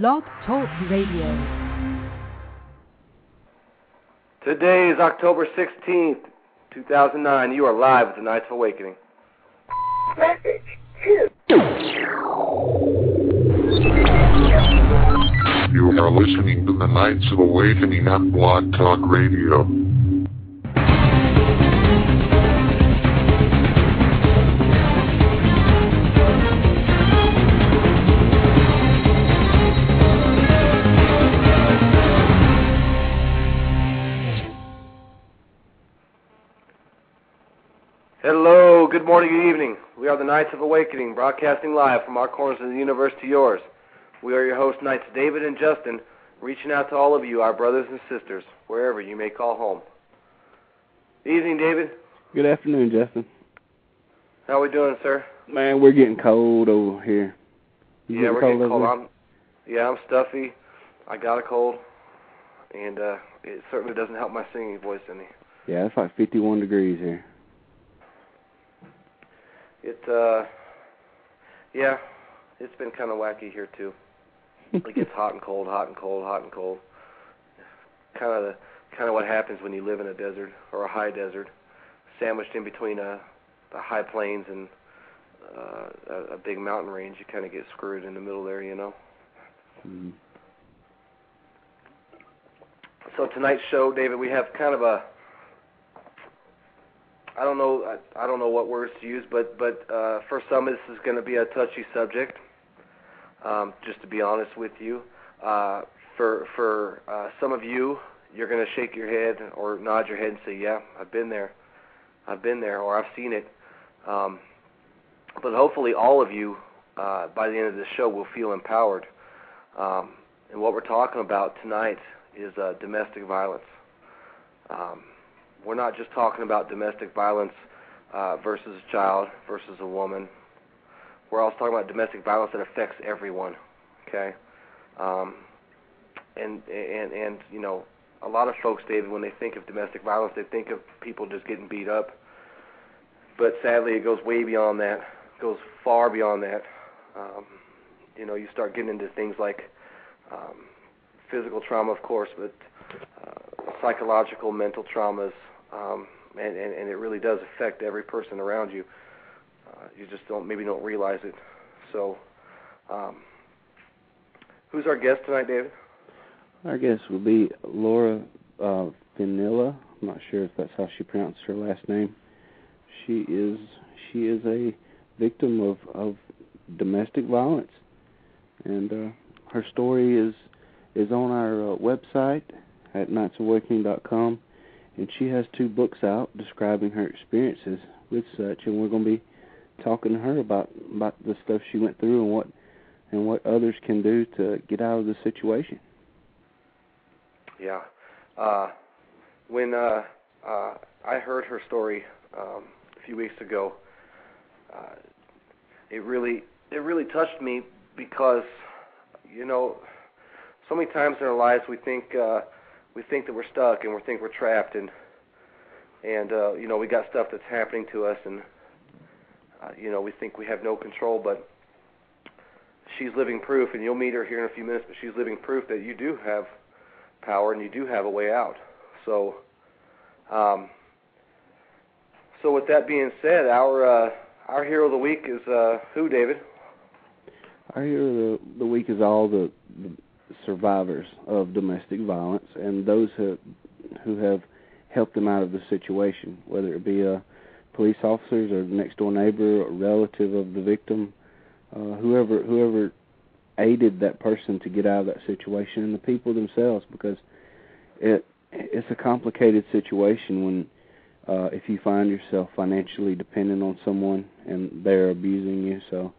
Blog Talk Radio. Today is October 16th, 2009. You are live with the Knights of Awakening. Message two. You are listening to the Knights of Awakening on Blog Talk Radio. Knights of Awakening, broadcasting live from our corners of the universe to yours. We are your hosts, Knights David and Justin, reaching out to all of you, our brothers and sisters, wherever you may call home. Evening, David. Good afternoon, Justin. How are we doing, sir? Man, we're getting cold over here. You yeah, we're getting cold. I'm, yeah, I'm stuffy. I got a cold, and uh, it certainly doesn't help my singing voice any. Yeah, it's like 51 degrees here. It, uh, yeah, it's been kind of wacky here too. It gets hot and cold, hot and cold, hot and cold. Kind of the kind of what happens when you live in a desert or a high desert, sandwiched in between a, a high plains and uh, a, a big mountain range. You kind of get screwed in the middle there, you know. Mm. So tonight's show, David, we have kind of a I don't know I, I don't know what words to use, but but uh, for some this is going to be a touchy subject. Um, just to be honest with you, uh, for for uh, some of you, you're going to shake your head or nod your head and say, "Yeah, I've been there, I've been there, or I've seen it." Um, but hopefully, all of you uh, by the end of this show will feel empowered. Um, and what we're talking about tonight is uh, domestic violence. Um, we're not just talking about domestic violence uh, versus a child versus a woman. We're also talking about domestic violence that affects everyone. Okay, um, and and and you know, a lot of folks, David, when they think of domestic violence, they think of people just getting beat up. But sadly, it goes way beyond that. It goes far beyond that. Um, you know, you start getting into things like um, physical trauma, of course, but uh, psychological, mental traumas, um, and, and, and it really does affect every person around you. Uh, you just don't maybe don't realize it. So, um, who's our guest tonight, David? Our guest will be Laura uh, Finilla. I'm not sure if that's how she pronounced her last name. She is she is a victim of of domestic violence, and uh, her story is is on our uh, website at knightsawakening.com, and she has two books out describing her experiences with such, and we're going to be talking to her about about the stuff she went through and what and what others can do to get out of the situation. Yeah. Uh, when uh, uh, I heard her story um, a few weeks ago, uh, it really it really touched me because you know so many times in our lives we think uh, we think that we're stuck and we think we're trapped and and uh, you know we got stuff that's happening to us and uh, you know we think we have no control but she's living proof and you'll meet her here in a few minutes but she's living proof that you do have power and you do have a way out. So um, so with that being said our uh, our hero of the week is uh, who David? Our hero of the, the week is all the, the survivors of domestic violence and those who who have helped them out of the situation, whether it be a police officers or next door neighbor or relative of the victim, uh, whoever whoever aided that person to get out of that situation, and the people themselves, because it it's a complicated situation when uh, if you find yourself financially dependent on someone and they're abusing you, so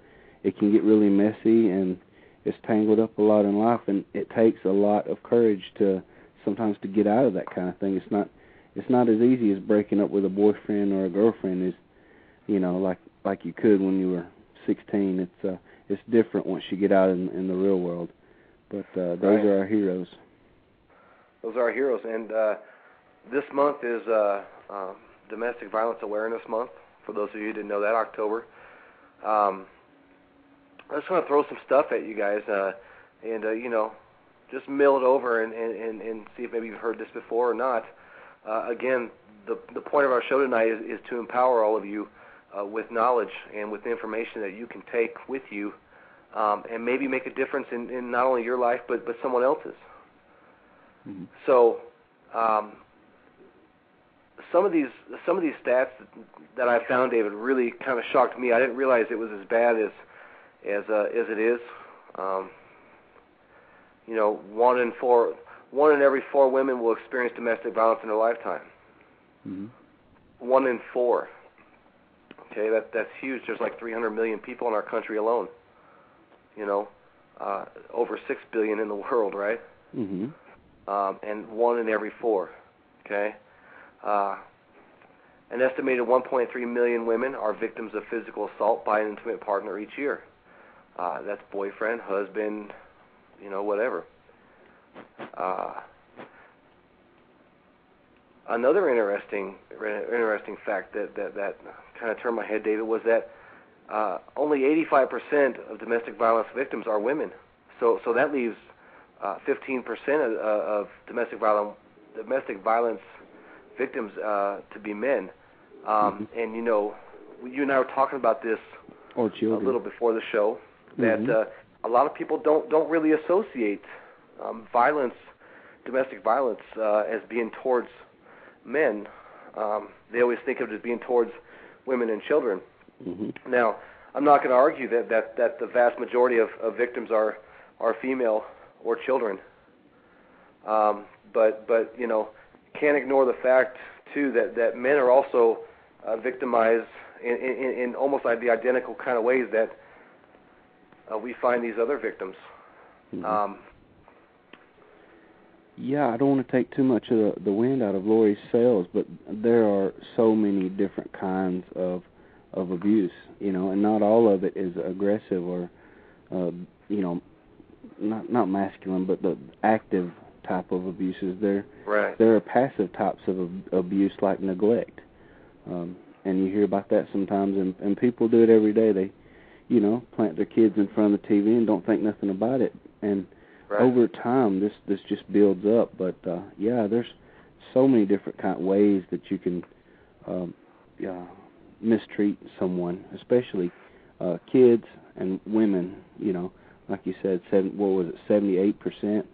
it can get really messy and it's tangled up a lot in life and it takes a lot of courage to sometimes to get out of that kind of thing. It's not it's not as easy as breaking up with a boyfriend or a girlfriend. Is you know like like you could when you were 16 it's uh it's different once you get out in in the real world. But uh those Right. are our heroes. Those are our heroes. And uh, this month is uh, um, domestic violence awareness month for those of you who didn't know that October. Um, I just want to throw some stuff at you guys. Uh, and uh, you know, just mill it over and, and, and, see if maybe you've heard this before or not. Uh, again, the the point of our show tonight is, is to empower all of you uh, with knowledge and with information that you can take with you, um, and maybe make a difference in, in not only your life but but someone else's. Mhm. So, um, some of these some of these stats that I found, David, really kind of shocked me. I didn't realize it was as bad as as uh, as it is. Um, you know, one in four, one in every four women will experience domestic violence in their lifetime. Mhm. One in four. Okay, that that's huge. There's like 300 million people in our country alone. You know, uh, over six billion in the world, right? Mhm. um, and one in every four. Okay, uh, an estimated 1.3 million women are victims of physical assault by an intimate partner each year. Uh, that's boyfriend, husband, you know, whatever. Uh, another interesting, interesting fact that that that kind of turned my head, David, was that uh, only 85% of domestic violence victims are women. So so that leaves uh, 15% of, of domestic violence domestic violence victims uh, to be men. Um, And you know, you and I were talking about this Or a little before the show that Mhm. uh, a lot of people don't don't really associate um, violence, domestic violence, uh, as being towards men. Um, they always think of it as being towards women and children. Mhm. Now, I'm not going to argue that, that, that the vast majority of, of victims are, are female or children. Um, but, but, you know, can't ignore the fact, too, that, that men are also uh, victimized in, in, in almost like the identical kind of ways that uh, we find these other victims. Mhm. Um, Yeah, I don't want to take too much of the, the wind out of Lori's sails, but there are so many different kinds of of abuse, you know, and not all of it is aggressive or, uh, you know, not not masculine, but the active type of abuses. There right. there are passive types of abuse like neglect, um, and you hear about that sometimes, and and people do it every day. They, you know, plant their kids in front of the TV and don't think nothing about it, and Right. over time this this just builds up. But uh yeah there's so many different kind of ways that you can um yeah mistreat someone especially uh kids and women you know. Like you said seven what was it seventy eight percent?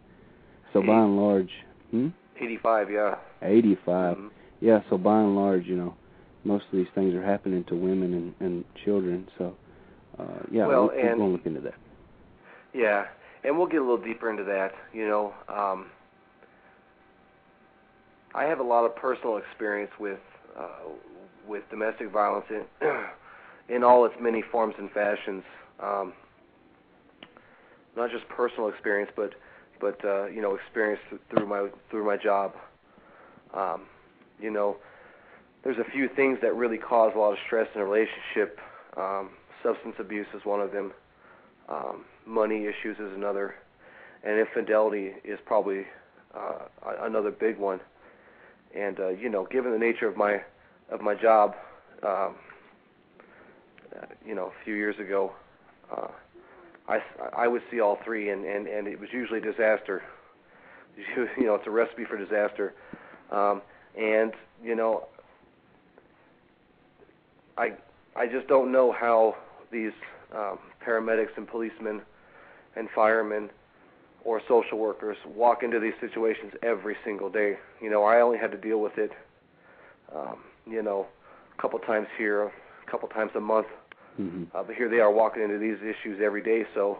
So by and large hmm? 85, yeah. eighty five Mhm. yeah so by and large you know most of these things are happening to women and and children. So uh yeah Well, we'll, and- to look into that Yeah, and we'll get a little deeper into that. You know, um, I have a lot of personal experience with uh, with domestic violence in in all its many forms and fashions. Um, not just personal experience, but but uh, you know, experience th- through my through my job. Um, you know, there's a few things that really cause a lot of stress in a relationship. Um, substance abuse is one of them. Um, money issues is another, and infidelity is probably uh, another big one. And uh, you know, given the nature of my of my job, um, uh, you know, a few years ago, uh, I I would see all three, and and and it was usually disaster. You know, it's a recipe for disaster. Um, and you know, I I just don't know how these um, paramedics and policemen and firemen or social workers walk into these situations every single day. You know, I only had to deal with it, um, you know, a couple times here, a couple times a month. hmm Uh, but here they are walking into these issues every day. So,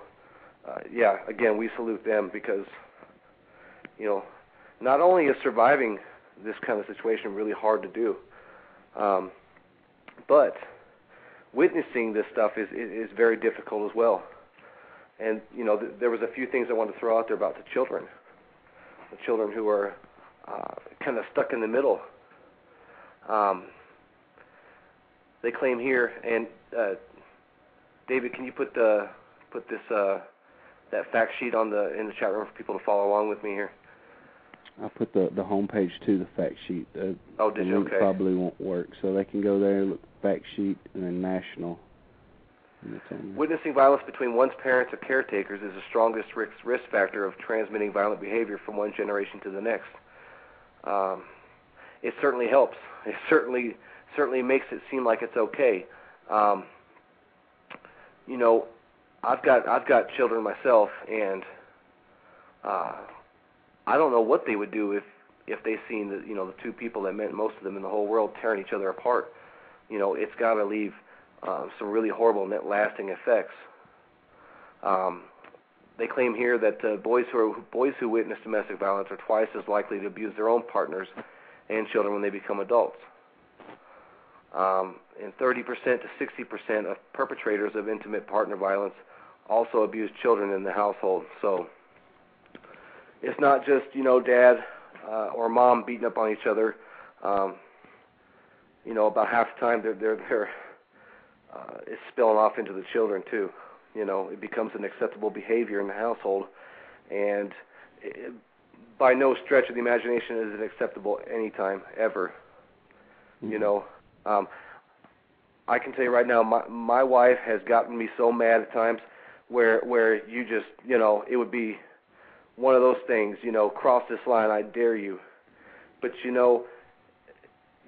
uh, yeah, again, we salute them because, you know, not only is surviving this kind of situation really hard to do, um, but witnessing this stuff is, is very difficult as well. And you know, th- there was a few things I wanted to throw out there about the children, the children who are uh, kind of stuck in the middle. Um, they claim here, and uh, David, can you put the put this uh, that fact sheet on the in the chat room for people to follow along with me here? I put the the homepage to the fact sheet. Uh, Oh, the did you? Okay. probably won't work, so they can go there, look fact sheet, and then national. Witnessing violence between one's parents or caretakers is the strongest risk, risk factor of transmitting violent behavior from one generation to the next. Um, it certainly helps. It certainly certainly makes it seem like it's okay. Um, you know, I've got I've got children myself, and uh, I don't know what they would do if if they seen the you know the two people that meant most to them in the whole world tearing each other apart. You know, it's got to leave um, some really horrible net lasting effects. Um, they claim here that uh, boys who are boys who witness domestic violence are twice as likely to abuse their own partners and children when they become adults. Um, and 30% to 60% of perpetrators of intimate partner violence also abuse children in the household. So it's not just you know dad uh, or mom beating up on each other. Um, you know, about half the time they're they're they're uh, it's spilling off into the children too. You know, it becomes an acceptable behavior in the household, and it, by no stretch of the imagination is it acceptable anytime ever. Mm-hmm. You know, um, I can tell you right now, my my wife has gotten me so mad at times where where you just you know it would be one of those things you know cross this line I dare you, but you know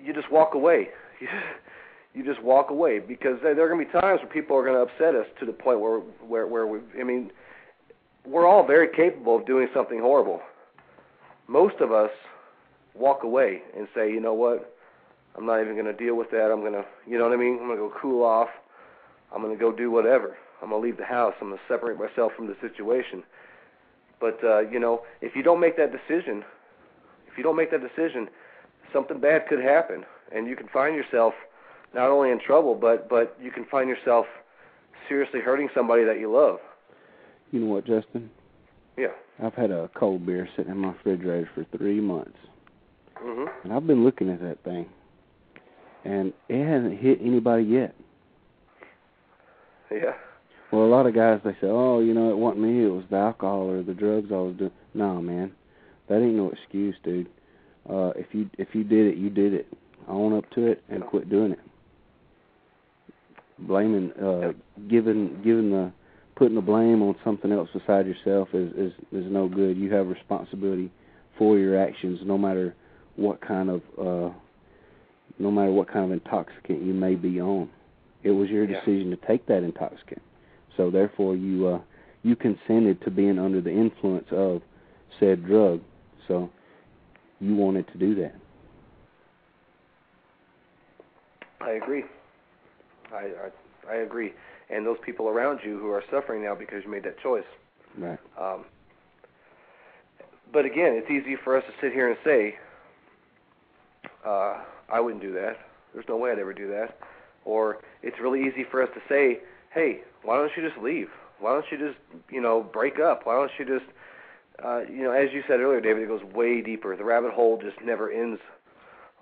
you just walk away. you just walk away because there, are going to be times where people are going to upset us to the point where where where we I mean we're all very capable of doing something horrible. Most of us walk away and say, you know what, I'm not even going to deal with that. I'm going to, you know what I mean? I'm going to go cool off. I'm going to go do whatever. I'm going to leave the house. I'm going to separate myself from the situation. But uh, you know, if you don't make that decision, if you don't make that decision, something bad could happen, and you can find yourself not only in trouble, but but you can find yourself seriously hurting somebody that you love. You know what, Justin? Yeah. I've had a cold beer sitting in my refrigerator for three months, hmm and I've been looking at that thing, and it hasn't hit anybody yet. Yeah. Well, a lot of guys they say, "Oh, you know, it wasn't me. It was the alcohol or the drugs I was doing." No, man, that ain't no excuse, dude. Uh, if you if you did it, you did it. Own up to it and quit doing it blaming uh giving giving the putting the blame on something else beside yourself is is is no good you have responsibility for your actions no matter what kind of uh no matter what kind of intoxicant you may be on it was your Yeah. decision to take that intoxicant so therefore you uh you consented to being under the influence of said drug so you wanted to do that I agree. I, I I agree. And those people around you who are suffering now because you made that choice. right Um, but again, it's easy for us to sit here and say, uh, "I wouldn't do that. There's no way I'd ever do that." Or it's really easy for us to say, "Hey, why don't you just leave? Why don't you just, you know, break up? Why don't you just, uh, you know, as you said earlier, David, it goes way deeper. The rabbit hole just never ends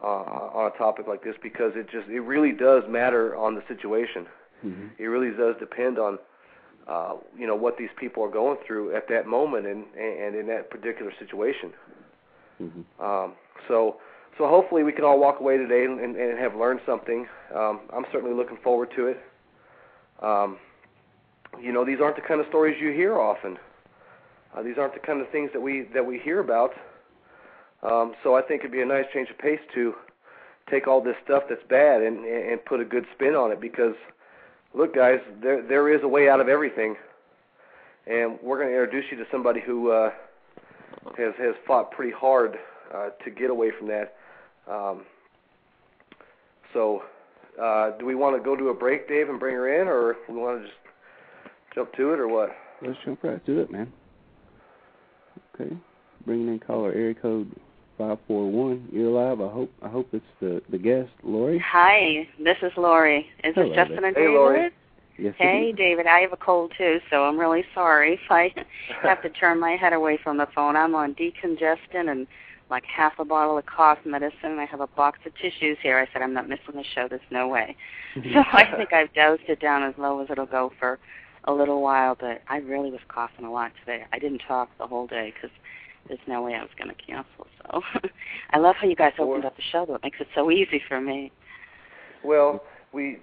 uh, on a topic like this because it just it really does matter on the situation. mm-hmm. It really does depend on uh, you know what these people are going through at that moment and and in that particular situation. Mm-hmm. Um, so so hopefully we can all walk away today and, and, and have learned something. Um, I'm certainly looking forward to it. Um, you know, these aren't the kind of stories you hear often. Uh, these aren't the kind of things that we that we hear about. Um, so I think it'd be a nice change of pace to take all this stuff that's bad and and put a good spin on it because look guys, there there is a way out of everything. And we're going to introduce you to somebody who uh has has fought pretty hard uh to get away from that. Um so uh do we want to go to a break, Dave, and bring her in or do we want to just jump to it or what? Let's jump right to it, man. Okay. Bringing in caller area code five four one. You're live. I hope I hope it's the the guest, Lori. Hi, this is Lori. Is Hello this Justin and Hey, David? Lori. Yes. it Hey, is. David. I have a cold too, so I'm really sorry if I have to turn my head away from the phone. I'm on decongestant and like half a bottle of cough medicine. I have a box of tissues here. I said I'm not missing the show. There's no way. So I think I've dosed it down as low as it'll go for a little while. But I really was coughing a lot today. I didn't talk the whole day because there's no way I was going to cancel. So I love how you guys opened up the show. Though it makes it so easy for me. Well, we,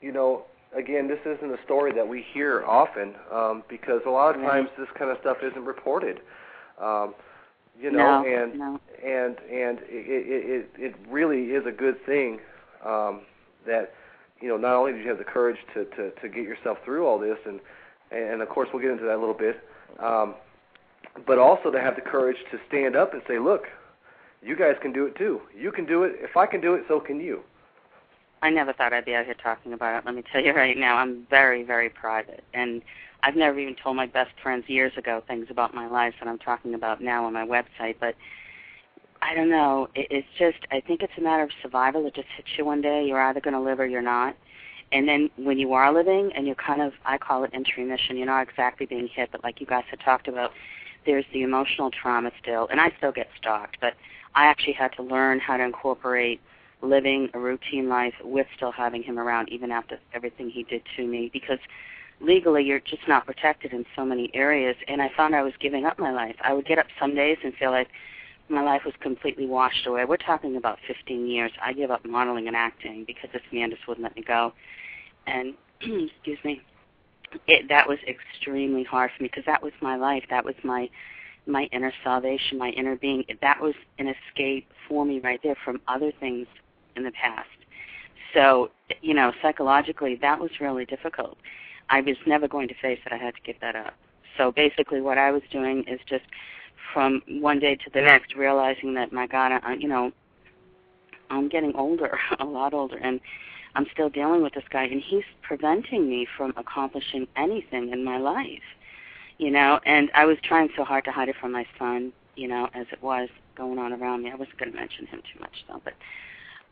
you know, again, this isn't a story that we hear often um, because a lot of times this kind of stuff isn't reported. Um, you know, no, and no. and and it, it it it really is a good thing um, that you know not only did you have the courage to to to get yourself through all this and and of course we'll get into that a little bit um, but also to have the courage to stand up and say look you guys can do it too you can do it if I can do it so can you I never thought I'd be out here talking about it. Let me tell you right now, I'm very, very private, and I've never even told my best friends years ago things about my life that I'm talking about now on my website. But I don't know. It, it's just, I think it's a matter of survival. It just hits you one day. You're either going to live or you're not. And then when you are living, and you're kind of, I call it intermission. You're not exactly being hit, but like you guys had talked about, there's the emotional trauma still, and I still get stalked. But I actually had to learn how to incorporate living a routine life with still having him around even after everything he did to me because legally you're just not protected in so many areas and I found I was giving up my life. I would get up some days and feel like my life was completely washed away. We're talking about 15 years. I gave up modeling and acting because this man just wouldn't let me go. And excuse me, it that was extremely hard for me because that was my life. That was my my inner salvation, my inner being. That was an escape for me right there from other things in the past. So, you know, psychologically, that was really difficult. I was never going to face it. I had to give that up. So basically, what I was doing is just from one day to the next, realizing that my God, I, you know, I'm getting older, a lot older, and I'm still dealing with this guy, and he's preventing me from accomplishing anything in my life. You know, and I was trying so hard to hide it from my son, you know, as it was going on around me. I wasn't going to mention him too much, though, but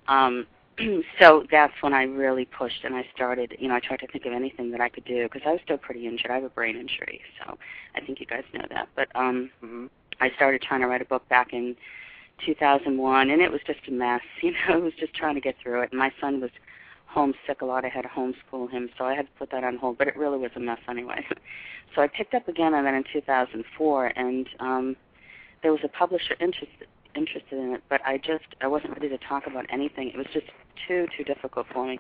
um so that's when I really pushed and I started, you know, I tried to think of anything that I could do because I was still pretty injured. I have a brain injury, so I think you guys know that. But um mm-hmm. I started trying to write a book back in 2001 and it was just a mess, you know, it was just trying to get through it. And my son was homesick a lot. I had to homeschool him, so I had to put that on hold, but it really was a mess anyway. so I picked up again and then in 2004 and um there was a publisher interested interested in it, but I just I wasn't ready to talk about anything. It was just too too difficult for me.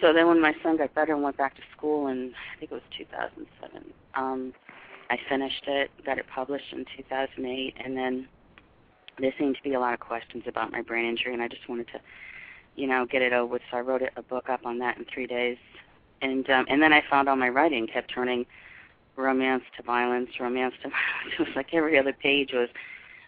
So then when my son got better and went back to school in I think it was 2007, um, I finished it, got it published in 2008, and then there seemed to be a lot of questions about my brain injury, and I just wanted to, you know, get it over with. So I wrote a book up on that in three days, and um, and then I found all my writing kept turning romance to violence, romance to violence. It was like every other page was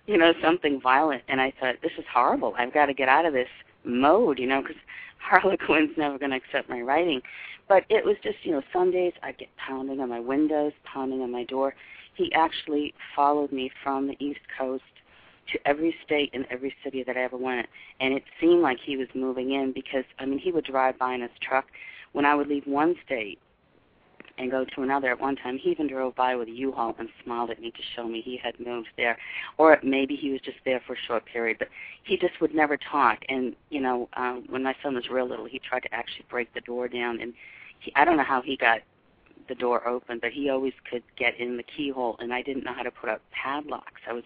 you know, something violent. And I thought, this is horrible. I've got to get out of this mode, you know, because Harlequin's never going to accept my writing. But it was just, you know, some days I'd get pounding on my windows, pounding on my door. He actually followed me from the East Coast to every state and every city that I ever went. And it seemed like he was moving in because, I mean, he would drive by in his truck. When I would leave one state, and go to another. At one time, he even drove by with a U-Haul and smiled at me to show me he had moved there, or maybe he was just there for a short period. But he just would never talk. And you know, um, when my son was real little, he tried to actually break the door down, and he, I don't know how he got the door open, but he always could get in the keyhole, and I didn't know how to put up padlocks. I was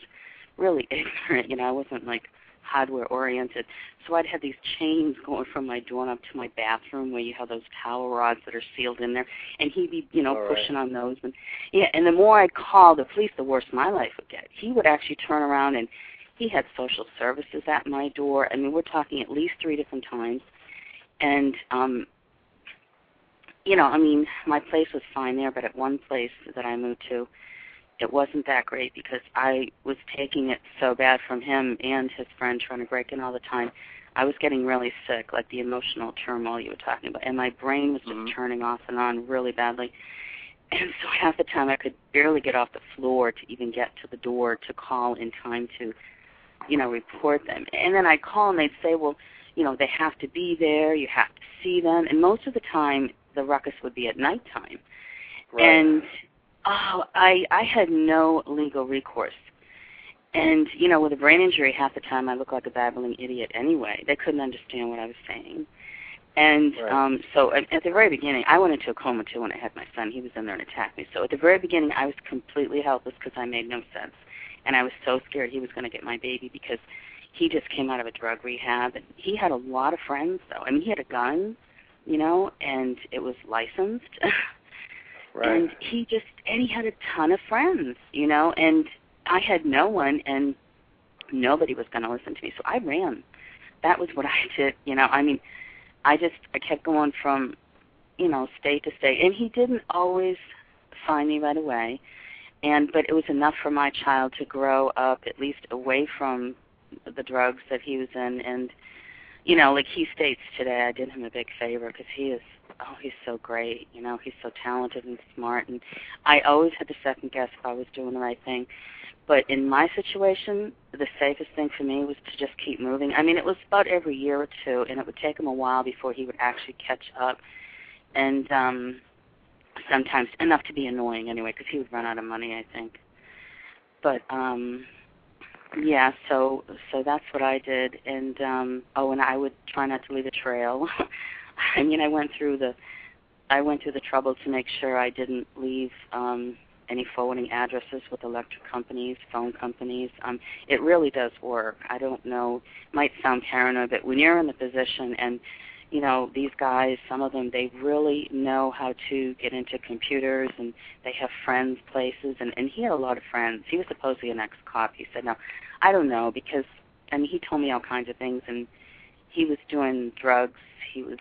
really ignorant, you know. I wasn't like hardware oriented. So I'd have these chains going from my door up to my bathroom where you have those towel rods that are sealed in there and he'd be, you know, All pushing right. on those and yeah, and the more I'd call the police the worse my life would get. He would actually turn around and he had social services at my door. I mean, we're talking at least three different times. And um you know, I mean, my place was fine there, but at one place that I moved to, it wasn't that great because I was taking it so bad from him and his friend trying to break in all the time. I was getting really sick, like the emotional turmoil you were talking about, and my brain was just Mhm. turning off and on really badly. And so half the time I could barely get off the floor to even get to the door to call in time to, you know, report them. And then I'd call and they'd say, well, you know, they have to be there, you have to see them. And most of the time the ruckus would be at nighttime. Right. And oh, I I had no legal recourse. And you know, with a brain injury, half the time I look like a babbling idiot anyway. They couldn't understand what I was saying. And Right. um so at, at the very beginning, I went into a coma too when I had my son. He was in there and attacked me. So at the very beginning, I was completely helpless because I made no sense, and I was so scared he was going to get my baby because he just came out of a drug rehab and he had a lot of friends though. I mean, he had a gun, you know, and it was licensed. Right. And he just and he had a ton of friends, you know, and I had no one and nobody was going to listen to me. So I ran. That was what I did, you know. I mean, I just I kept going from, you know, state to state and he didn't always find me right away. And but it was enough for my child to grow up at least away from the drugs that he was in and you know, like he states today, I did him a big favor because he is oh, he's so great. You know, he's so talented and smart. And I always had to second guess if I was doing the right thing. But in my situation, the safest thing for me was to just keep moving. I mean, it was about every year or two, and it would take him a while before he would actually catch up. And um sometimes enough to be annoying anyway, because he would run out of money, I think. But um yeah, so so that's what I did, and um oh, and I would try not to leave a trail. I mean, I went through the I went through the trouble to make sure I didn't leave um any forwarding addresses with electric companies, phone companies. Um it really does work. I don't know, might sound paranoid, but when you're in the position and you know, these guys, some of them they really know how to get into computers and they have friends places and and he had a lot of friends. He was supposedly an ex-cop. He said, "No, I don't know because I mean, he told me all kinds of things and he was doing drugs. He was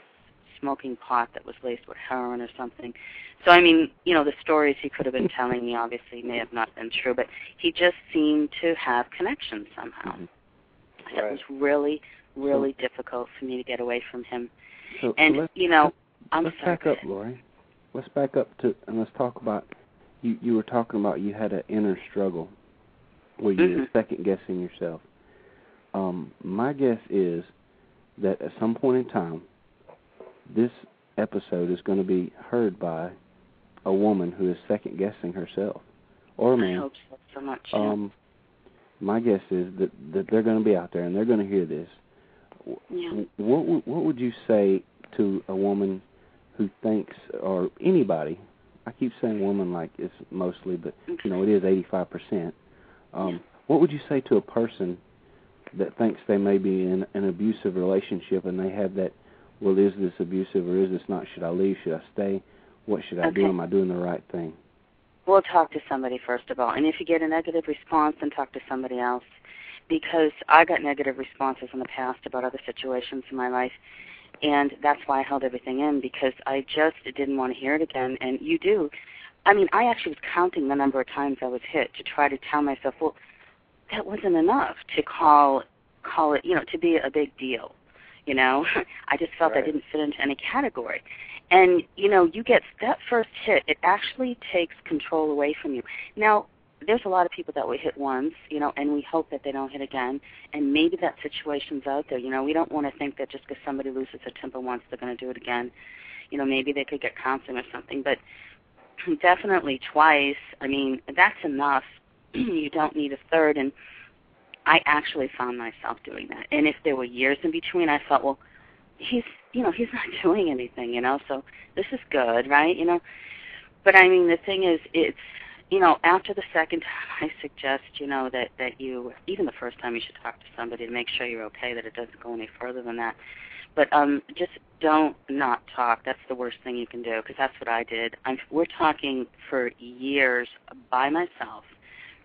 smoking pot that was laced with heroin or something. So I mean, you know, the stories he could have been telling me obviously may have not been true, but he just seemed to have connections somehow. Mm-hmm. It was really, really so, difficult for me to get away from him. So and let's, you know, let's, I'm let's sorry. back up, Lori. Let's back up to and let's talk about you. You were talking about you had an inner struggle where you mm-hmm. were second guessing yourself. Um, my guess is that at some point in time, this episode is going to be heard by a woman who is second guessing herself, or a man. I hope so, so much. Um, my guess is that that they're going to be out there and they're going to hear this. Yeah. What what would you say to a woman who thinks, or anybody? I keep saying woman like it's mostly, but okay. you know it is eighty five percent. Um. What would you say to a person that thinks they may be in an abusive relationship and they have that well, is this abusive or is this not? Should I leave? Should I stay? What should I okay. do? Am I doing the right thing? Well, talk to somebody first of all, and if you get a negative response, then talk to somebody else. Because I got negative responses in the past about other situations in my life, and that's why I held everything in because I just didn't want to hear it again. And you do. I mean, I actually was counting the number of times I was hit to try to tell myself, well, that wasn't enough to call call it, you know, to be a big deal you know? I just felt right. i didn't fit into any category. And you know you get that first hit it actually takes control away from you. Now there's a lot of people that we hit once you know and we hope that they don't hit again. And maybe that situation's out there. You know we don't want to think that just because somebody loses their temper once they're going to do it again. You know maybe they could get counseling or something but definitely twice. I mean that's enough. You don't need a third. And I actually found myself doing that. And if there were years in between, I thought, well, he's, you know, he's not doing anything, you know, so this is good, right? You know, but I mean, the thing is, it's, you know, after the second time, I suggest, you know, that that you, even the first time, you should talk to somebody to make sure you're okay, that it doesn't go any further than that. But um, just don't not talk. That's the worst thing you can do because that's what I did. I'm, we're talking for years by myself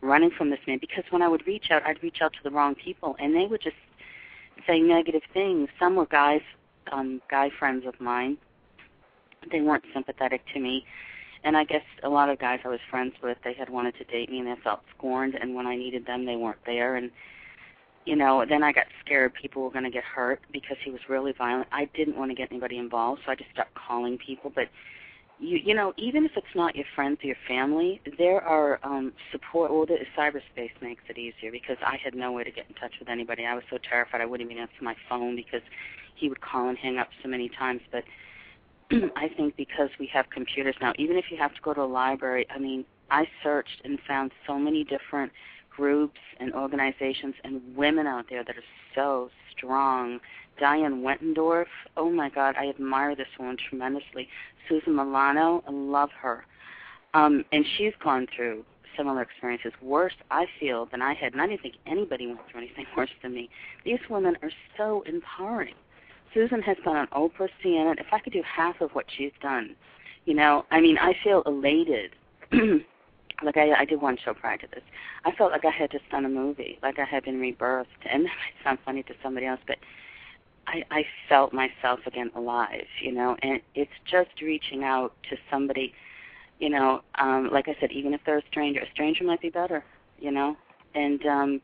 running from this man because when I would reach out, I'd reach out to the wrong people, and they would just say negative things. Some were guys, um, guy friends of mine. They weren't sympathetic to me, and I guess a lot of guys I was friends with, they had wanted to date me, and they felt scorned. And when I needed them, they weren't there. And you know, then I got scared people were going to get hurt because he was really violent. I didn't want to get anybody involved, so I just stopped calling people. But you you know even if it's not your friends or your family there are um support well the cyberspace makes it easier because i had no way to get in touch with anybody. I was so terrified i wouldn't even answer my phone because he would call and hang up so many times. But i think because we have computers now even if you have to go to a library i mean i searched and found so many different groups and organizations and women out there that are so strong Diane Wetendorf. Oh my God, I admire this woman tremendously. Susan Milano, I love her. Um, and she's gone through similar experiences, worse, I feel, than I had. And I didn't think anybody went through anything worse than me. These women are so empowering, Susan has gone on Oprah, CNN. If I could do half of what she's done, you know, I mean, I feel elated. like I, I did one show prior to this. I felt like I had just done a movie, like I had been rebirthed. And that might sound funny to somebody else, but I, I felt myself again alive, you know. And it's just reaching out to somebody, you know. Um, like I said, even if they're a stranger, a stranger might be better, you know. And um,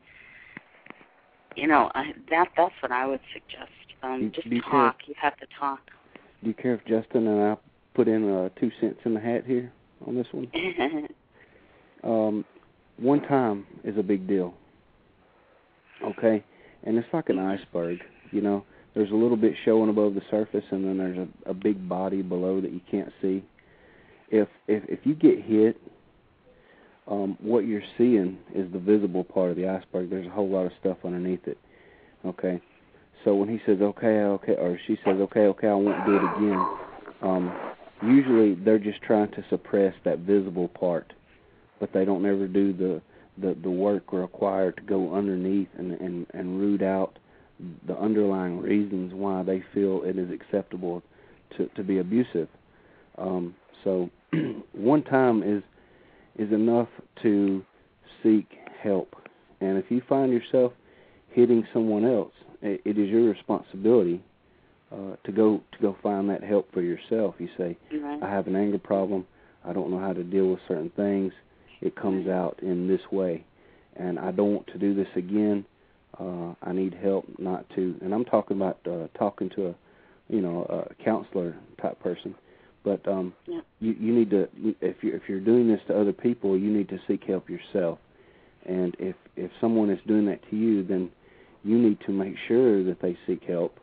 you know, I, that that's what I would suggest. Um, just talk. You have to talk. Do you care if Justin and I put in uh, two cents in the hat here on this one? Um, one time is a big deal. Okay, and it's like an iceberg. You know, there's a little bit showing above the surface, and then there's a, a big body below that you can't see. If if if you get hit, um, what you're seeing is the visible part of the iceberg. There's a whole lot of stuff underneath it. Okay, so when he says okay, okay, or she says okay, okay, I won't do it again. Um, usually they're just trying to suppress that visible part, but they don't ever do the the the work required to go underneath and and and root out the underlying reasons why they feel it is acceptable to to be abusive. Um, so one time is is enough to seek help, and if you find yourself hitting someone else, it, it is your responsibility uh, to go to go find that help for yourself. You say, Right. I have an anger problem. I don't know how to deal with certain things. It comes out in this way, and I don't want to do this again. Uh, I need help not to. And I'm talking about uh, talking to a, you know, a counselor type person. But um, Yeah. you you need to if you if you're doing this to other people, you need to seek help yourself. And if if someone is doing that to you, then you need to make sure that they seek help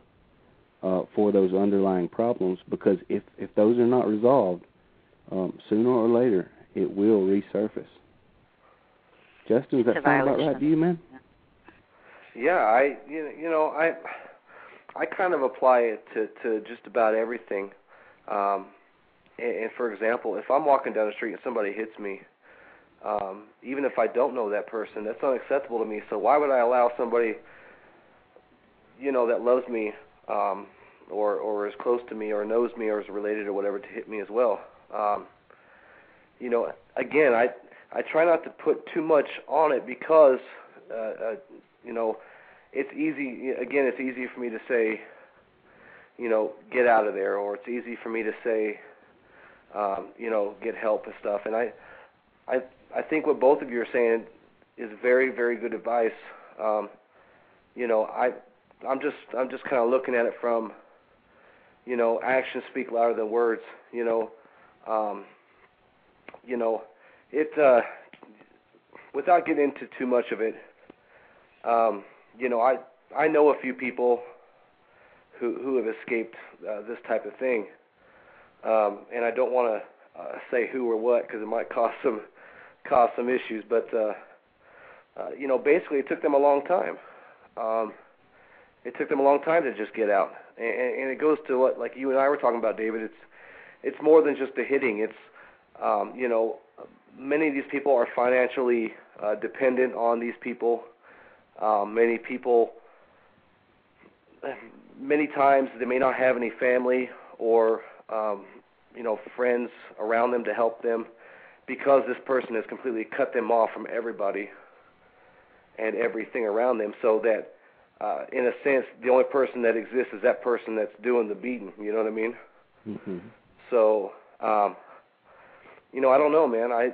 uh, for those underlying problems because if if those are not resolved, um, sooner or later it will resurface. Justin, does that sound about right to you, man? Yeah, I you you know I I kind of apply it to to just about everything. Um, and, and for example, if I'm walking down the street and somebody hits me, um, even if I don't know that person, that's unacceptable to me. So why would I allow somebody, you know, that loves me, um, or or is close to me, or knows me, or is related, or whatever, to hit me as well? Um, you know, again, I I try not to put too much on it because, uh, uh, you know, it's easy. Again, it's easy for me to say, you know, get out of there, or it's easy for me to say, um, you know, get help and stuff. And I, I, I think what both of you are saying is very, very good advice. Um, you know, I, I'm just, I'm just kind of looking at it from, you know, actions speak louder than words. You know, um, you know, it. Uh, without getting into too much of it, um, you know, I, I know a few people who who have escaped uh, this type of thing, um, and I don't want to uh, say who or what because it might cause some cause some issues. But uh, uh, you know, basically, it took them a long time. Um, it took them a long time to just get out, and, and it goes to what like you and I were talking about, David. It's it's more than just the hitting. It's um, you know, many of these people are financially uh, dependent on these people. Um, many people many times they may not have any family or um, you know friends around them to help them because this person has completely cut them off from everybody and everything around them. So that uh, in a sense the only person that exists is that person that's doing the beating. You know what I mean? Mm-hmm. so um, you know I don't know man. I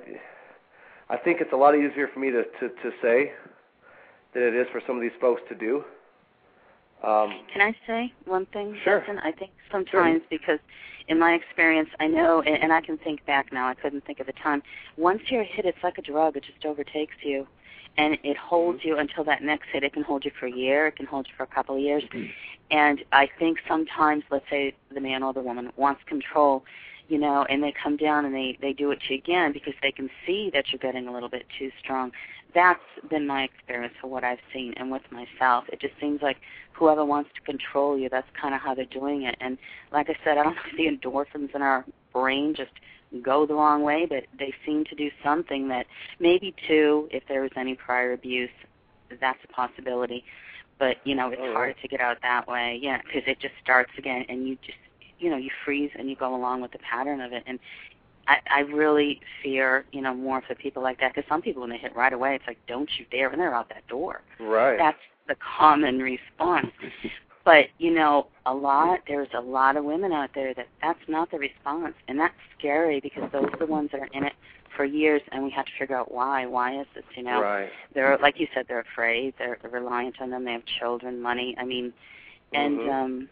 I think it's a lot easier for me to to, to say than it is for some of these folks to do um, Can I say one thing, Sure. Justin? I think sometimes because in my experience, I know, and, and I can think back now. I couldn't think at the time. Once you're hit, it's like a drug. It just overtakes you, and it holds you until that next hit. It can hold you for a year. It can hold you for a couple of years. And I think sometimes, let's say the man or the woman wants control, you know, and they come down and they they do it to you again because they can see that you're getting a little bit too strong. That's been my experience for what I've seen and with myself. It just seems like whoever wants to control you, that's kind of how they're doing it. And like I said, I don't know if the endorphins in our brain just go the wrong way, but they seem to do something that maybe too, if there was any prior abuse, that's a possibility. but you know it's Oh, harder right. to get out that way. Yeah, because it just starts again, and you just you know you freeze and you go along with the pattern of it, and I, I really fear you know more for people like that because some people when they hit right away, it's like don't you dare, and they're out that door. Right. That's the common response. But you know, a lot there's a lot of women out there that that's not the response, and that's scary because those are the ones that are in it for years, and we have to figure out why. Why is this? You know, Right. they're like you said, they're afraid, they're reliant on them, they have children, money. I mean, and Mhm. um,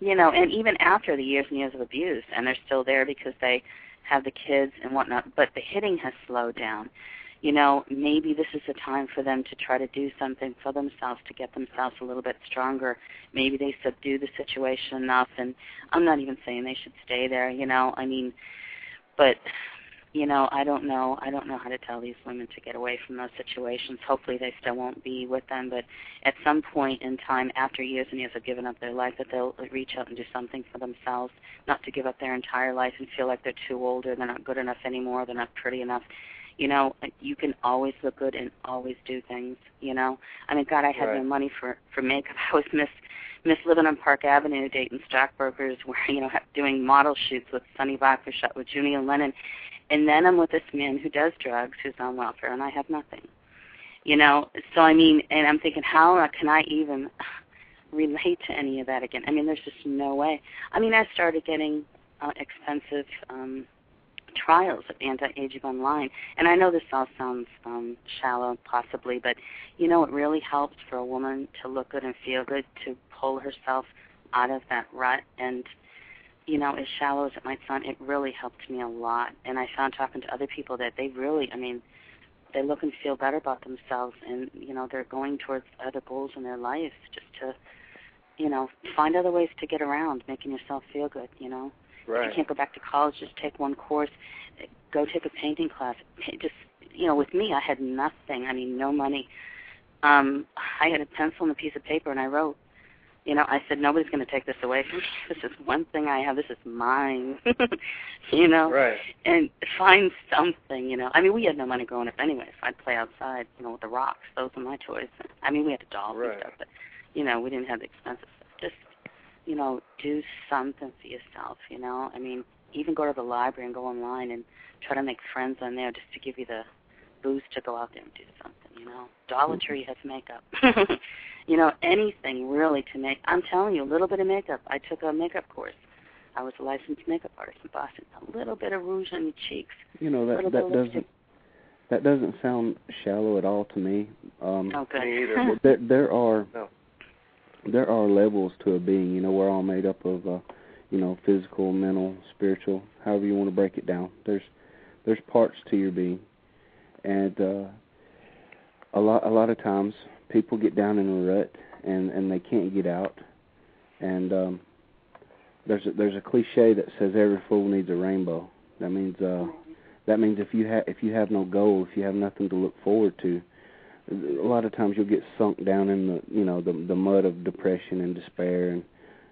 you know, and even after the years and years of abuse, and they're still there because they have the kids and whatnot. But the hitting has slowed down you know, maybe this is a time for them to try to do something for themselves to get themselves a little bit stronger. Maybe they subdue the situation enough, and I'm not even saying they should stay there, you know. I mean, but you know, I don't know. I don't know how to tell these women to get away from those situations. Hopefully, they still won't be with them, but at some point in time, after years and years of giving up their life, that they'll reach out and do something for themselves, not to give up their entire life and feel like they're too old or they're not good enough anymore, they're not pretty enough you know you can always look good and always do things you know i mean god i had no money for for makeup i was miss miss living on park avenue dating stockbrokers where you know doing model shoots with sunny vodka shot with junie and lennon and then i'm with this man who does drugs who's on welfare and i have nothing you know so i mean and i'm thinking how can i even relate to any of that again i mean there's just no way i mean i started getting uh, expensive um trials of anti-aging online. And I know this all sounds um, shallow, possibly, but you know, it really helps for a woman to look good and feel good to pull herself out of that rut. And you know, as shallow as it might sound, it really helped me a lot. And I found talking to other people that they really, I mean, they look and feel better about themselves, and you know, they're going towards other goals in their life just to, you know, find other ways to get around, making yourself feel good. You know. If you can't go back to college, just take one course. Go take a painting class. Just you know, with me, I had nothing. I mean, no money. Um, I had a pencil and a piece of paper, and I wrote. You know, I said nobody's going to take this away from me. This is one thing I have. This is mine. you know, Right. and find something. You know, I mean, we had no money growing up anyway, so I'd play outside. You know, with the rocks. Those were my toys. I mean, we had the dolls Right. and stuff, but you know, we didn't have the expensive stuff. Just you know, do something for yourself, you know? I mean, even go to the library and go online and try to make friends on there just to give you the boost to go out there and do something, you know? Dollar Tree has makeup. you know, anything really to make. I'm telling you, a little bit of makeup. I took a makeup course. I was a licensed makeup artist in Boston. A little bit of rouge on your cheeks. You know that that doesn't lipstick. that doesn't sound shallow at all to me. Um, Oh, good. Me either. there there are No. there are levels to a being. You know, we're all made up of uh, you know physical, mental, spiritual, however you want to break it down. There's there's parts to your being, and uh, a lot a lot of times people get down in a rut and and they can't get out. And um, there's a, there's a cliche that says every fool needs a rainbow. That means uh, that means if you have if you have no goal, if you have nothing to look forward to, a lot of times you'll get sunk down in the you know the the mud of depression and despair and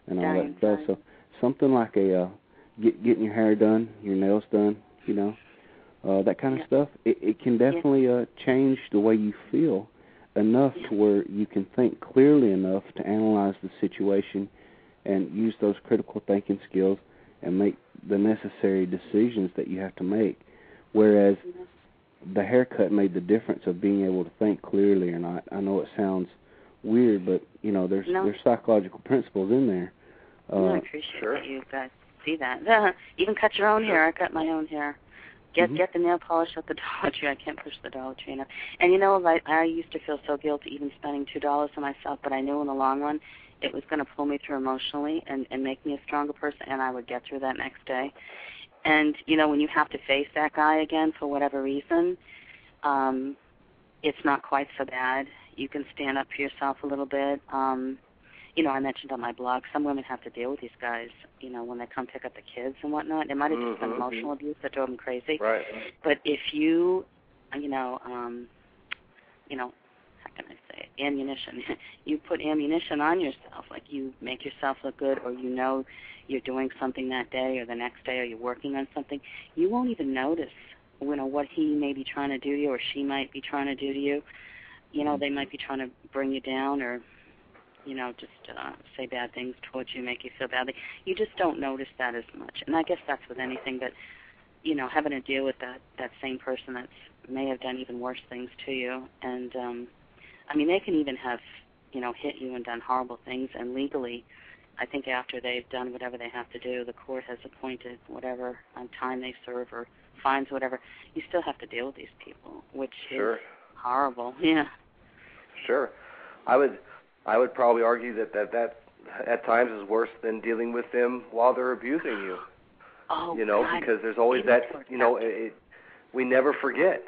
and all Dying that stuff. inside. So something like a uh, get getting your hair done, your nails done, you know, uh, that kind of Yeah. stuff. It, it can definitely uh, change the way you feel enough to where you can think clearly enough to analyze the situation and use those critical thinking skills and make the necessary decisions that you have to make. Whereas the haircut made the difference of being able to think clearly or not. I know it sounds weird, but you know there's No. there's psychological principles in there. No, I Uh, appreciate sure. that you guys see that. Even cut your own hair. I cut my own hair. Get Mhm. get the nail polish at the Dollar Tree. I can't push the Dollar Tree enough. And you know, I I used to feel so guilty even spending two dollars on myself, but I knew in the long run it was going to pull me through emotionally and and make me a stronger person, and I would get through that next day. And you know, when you have to face that guy again for whatever reason, um, it's not quite so bad. You can stand up for yourself a little bit. Um, you know, I mentioned on my blog, some women have to deal with these guys, you know, when they come pick up the kids and whatnot. It might have just been Mhm. emotional abuse that drove them crazy. Right. But if you, you know, um, you know, how can I say it? Ammunition. you put ammunition on yourself, like you make yourself look good, or you know you're doing something that day or the next day, or you're working on something. You won't even notice, you know, what he may be trying to do to you, or she might be trying to do to you. You know, they might be trying to bring you down, or you know, just uh, say bad things towards you, make you feel badly. You just don't notice that as much. And I guess that's with anything, but you know, having to deal with that that same person that may have done even worse things to you, and um, I mean, they can even have, you know, hit you and done horrible things, and legally, I think after they've done whatever they have to do, the court has appointed whatever um, time they serve or fines, whatever. You still have to deal with these people, which Sure. is horrible. Yeah. Sure. I would I would probably argue that that that at times is worse than dealing with them while they're abusing you. Oh, you know, God. because there's always that, you know, it, it, we never forget,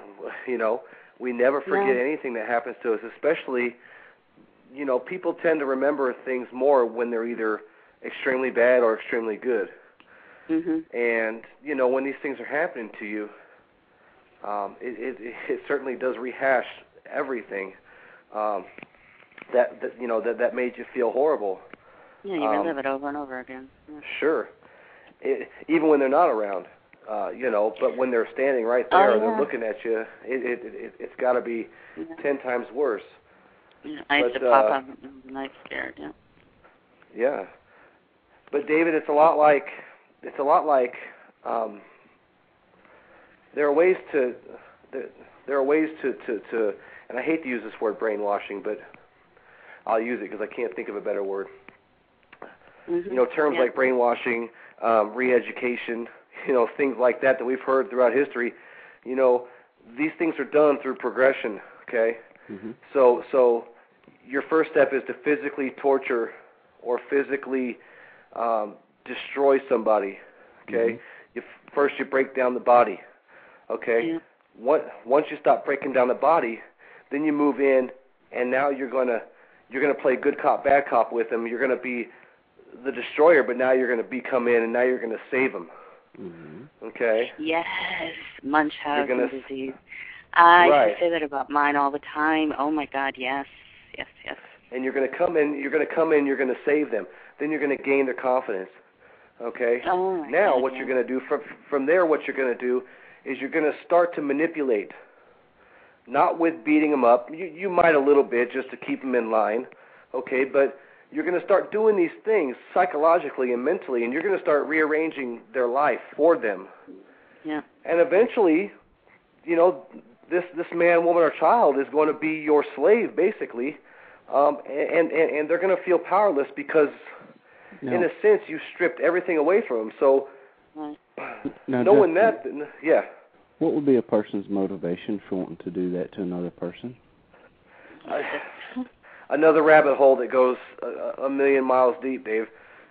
you know, we never forget No. anything that happens to us, especially, you know, people tend to remember things more when they're either extremely bad or extremely good. Mhm. And you know, when these things are happening to you, um, it, it it certainly does rehash everything um, that that you know that that made you feel horrible. Yeah, you um, relive it over and over again. Yeah. Sure. It, even when they're not around, uh, you know, but when they're standing right there Oh, and they're looking at you, it it, it it's got to be Yeah. ten times worse. Yeah, I used But, to pop uh, up night scared. Yeah. Yeah. But David, it's a lot like it's a lot like um, there are ways to there, there are ways to, to to and I hate to use this word brainwashing, but I'll use it because I can't think of a better word. Mhm. You know, terms yeah. like brainwashing, um, re-education, you know, things like that that we've heard throughout history. You know, these things are done through progression. Okay. Mhm. So so your first step is to physically torture or physically um, destroy somebody. Okay. Mhm. You f- first you break down the body. Okay. Yeah. What, once you stop breaking down the body, then you move in, and now you're gonna you're gonna play good cop bad cop with them. You're gonna be the destroyer, but now you're gonna be come in, and now you're gonna save them. Mhm. Okay. Yes, Munchausen gonna- disease. I Right. say that about mine all the time. Oh my God, yes, yes, yes. and you're going to come in you're going to come in you're going to save them then you're going to gain their confidence okay Oh my now God, what yeah. you're going to do from from there what you're going to do is you're going to start to manipulate not with beating them up. You you might a little bit just to keep them in line okay but you're going to start doing these things psychologically and mentally and you're going to start rearranging their life for them. Yeah. and eventually you know this this man woman or child is going to be your slave basically um and and and they're going to feel powerless because Now, in a sense you stripped everything away from them so now, knowing that yeah what would be a person's motivation for wanting to do that to another person? another rabbit hole that goes a, a million miles deep dave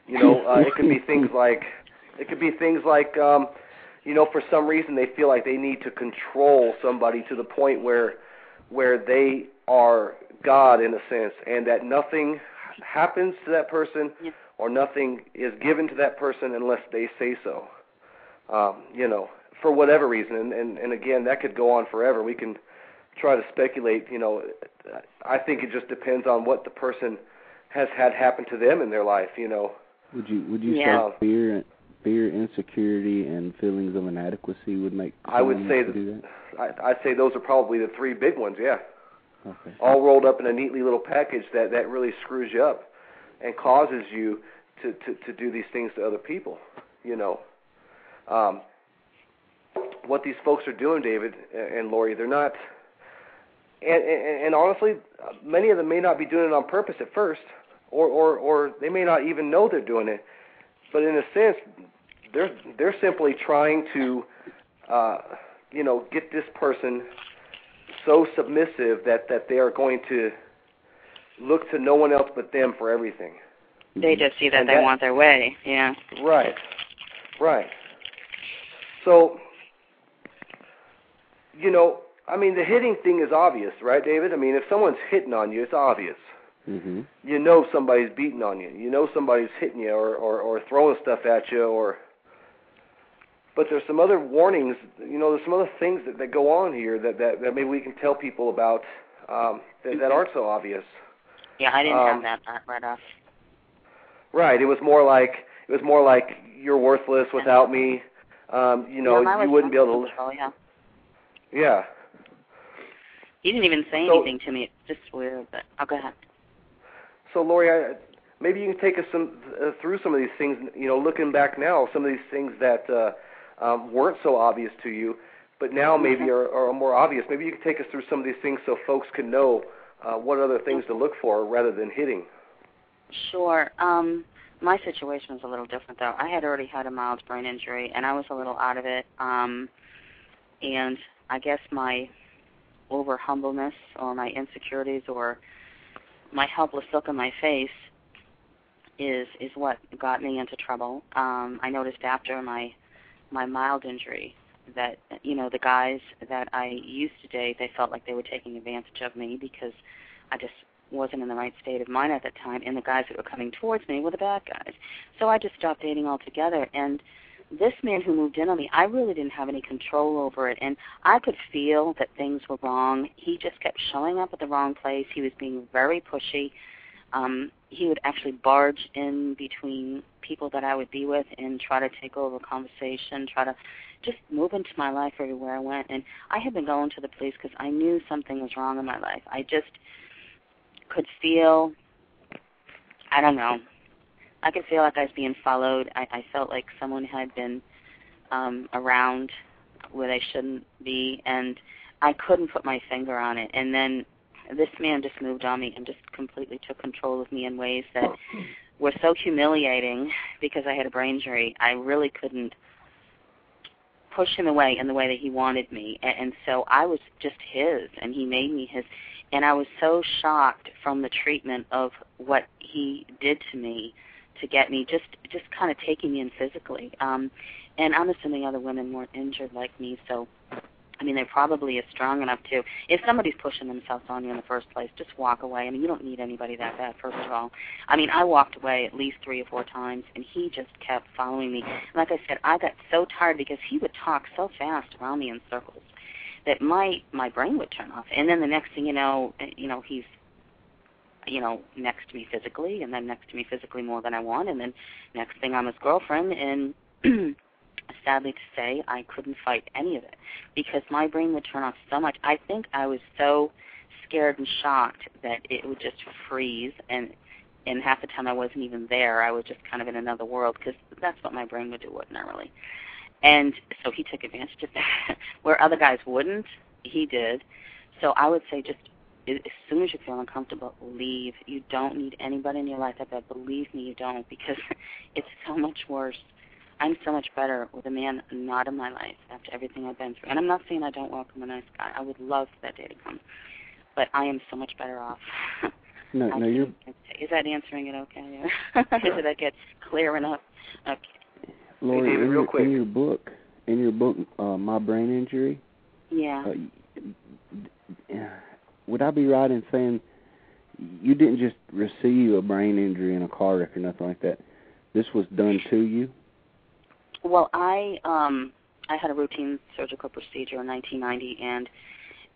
you know uh, it could be things like it could be things like um you know for some reason they feel like they need to control somebody to the point where where they are god in a sense and that nothing happens to that person Yeah. or nothing is given to that person unless they say so um you know for whatever reason and and, and again that could go on forever we can try to speculate you know i think it just depends on what the person has had happen to them in their life you know Would you would you Yeah. say fear fear, insecurity, and feelings of inadequacy would make I would say that- do that? I, I'd say those are probably the three big ones. Yeah, Okay. all rolled up in a neatly little package that that really screws you up and causes you to to to do these things to other people. You know, um, what these folks are doing, David and Lori, they're not. And, and and honestly, many of them may not be doing it on purpose at first, or or or they may not even know they're doing it. But in a sense, they're they're simply trying to, uh, you know, get this person so submissive that that they are going to look to no one else but them for everything. They just see that And they that- want their way. Yeah. Right. Right. So, you know, I mean, the hitting thing is obvious, right, David? I mean, if someone's hitting on you, it's obvious. Mhm. You know somebody's beating on you. You know somebody's hitting you or or, or throwing stuff at you or. But there's some other warnings. You know, there's some other things that, that go on here that, that that maybe we can tell people about um, that, that aren't so obvious. Yeah, I didn't Um, have that that right off. Right. It was more like it was more like you're worthless without me. Um, you know, yeah, you wouldn't be able to. Oh yeah. Yeah. He didn't even say So- anything to me. It's just weird, but I'll go ahead. so Lori, I, maybe you can take us some uh, through some of these things. You know, looking back now, some of these things that uh, um, weren't so obvious to you, but now maybe are, are more obvious. Maybe you can take us through some of these things so folks can know uh, what other things to look for rather than hitting. Sure. Um, my situation was a little different though. I had already had a mild brain injury and I was a little out of it. Um and I guess my over humbleness or my insecurities or my helpless look on my face is is what got me into trouble. Um I noticed after my my mild injury that you know the guys that I used to date they felt like they were taking advantage of me because I just wasn't in the right state of mind at that time, and the guys that were coming towards me were the bad guys. So I just stopped dating altogether. And this man who moved in on me, I really didn't have any control over it, and I could feel that things were wrong. He just kept showing up at the wrong place. He was being very pushy. Um, he would actually barge in between people that I would be with and try to take over conversation, try to just move into my life everywhere I went. And I had been going to the police because I knew something was wrong in my life. I just could feel I don't know. I could feel like I was being followed. I, I felt like someone had been um around where they shouldn't be and I couldn't put my finger on it. And then this man just moved on me and just completely took control of me in ways that were so humiliating because I had a brain injury. I really couldn't push him away in the way that he wanted me. And, and so I was just his and he made me his and I was so shocked from the treatment of what he did to me to get me just just kind of taking me in physically um and I'm assuming other women weren't injured like me so I mean, they probably is strong enough to. If somebody's pushing themselves on you in the first place, just walk away. I mean, you don't need anybody that bad, first of all. I mean, I walked away at least three or four times, and he just kept following me. Like I said, I got so tired because he would talk so fast around me in circles that my my brain would turn off. And then the next thing you know, you know, he's you know, next to me physically and then next to me physically more than I want and then next thing I'm his girlfriend and sadly to say I couldn't fight any of it because my brain would turn off so much. I think I was so scared and shocked that it would just freeze and and half the time I wasn't even there. I was just kind of in another world because that's what my brain would do ordinarily. And so he took advantage of that. Where other guys wouldn't, he did. So I would say just as soon as you feel uncomfortable, leave. You don't need anybody in your life like that. Believe me, you don't, because it's so much worse. I'm so much better with a man not in my life after everything I've been through. And I'm not saying I don't welcome a nice guy. I would love for that day to come, but I am so much better off. No, no, you're. Is that answering it okay? Did that get clear enough? Okay. Lori, in, real your, quick. in your book, in your book, uh, my brain injury. Yeah. Uh, would I be right in saying you didn't just receive a brain injury in a car wreck or nothing like that? This was done to you. Well, I um I had a routine surgical procedure in 1990, and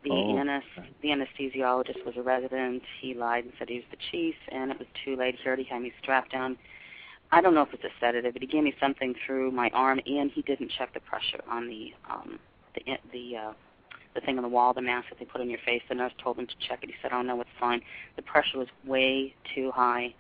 the Oh. anes- the anesthesiologist was a resident. He lied and said he was the chief, and it was too late. He already had me strapped down. I don't know if it's a sedative, but he gave me something through my arm, and he didn't check the pressure on the um the the uh the thing on the wall, the mask that they put on your face. The nurse told him to check it. He said, "Oh no, it's fine." The pressure was way too high,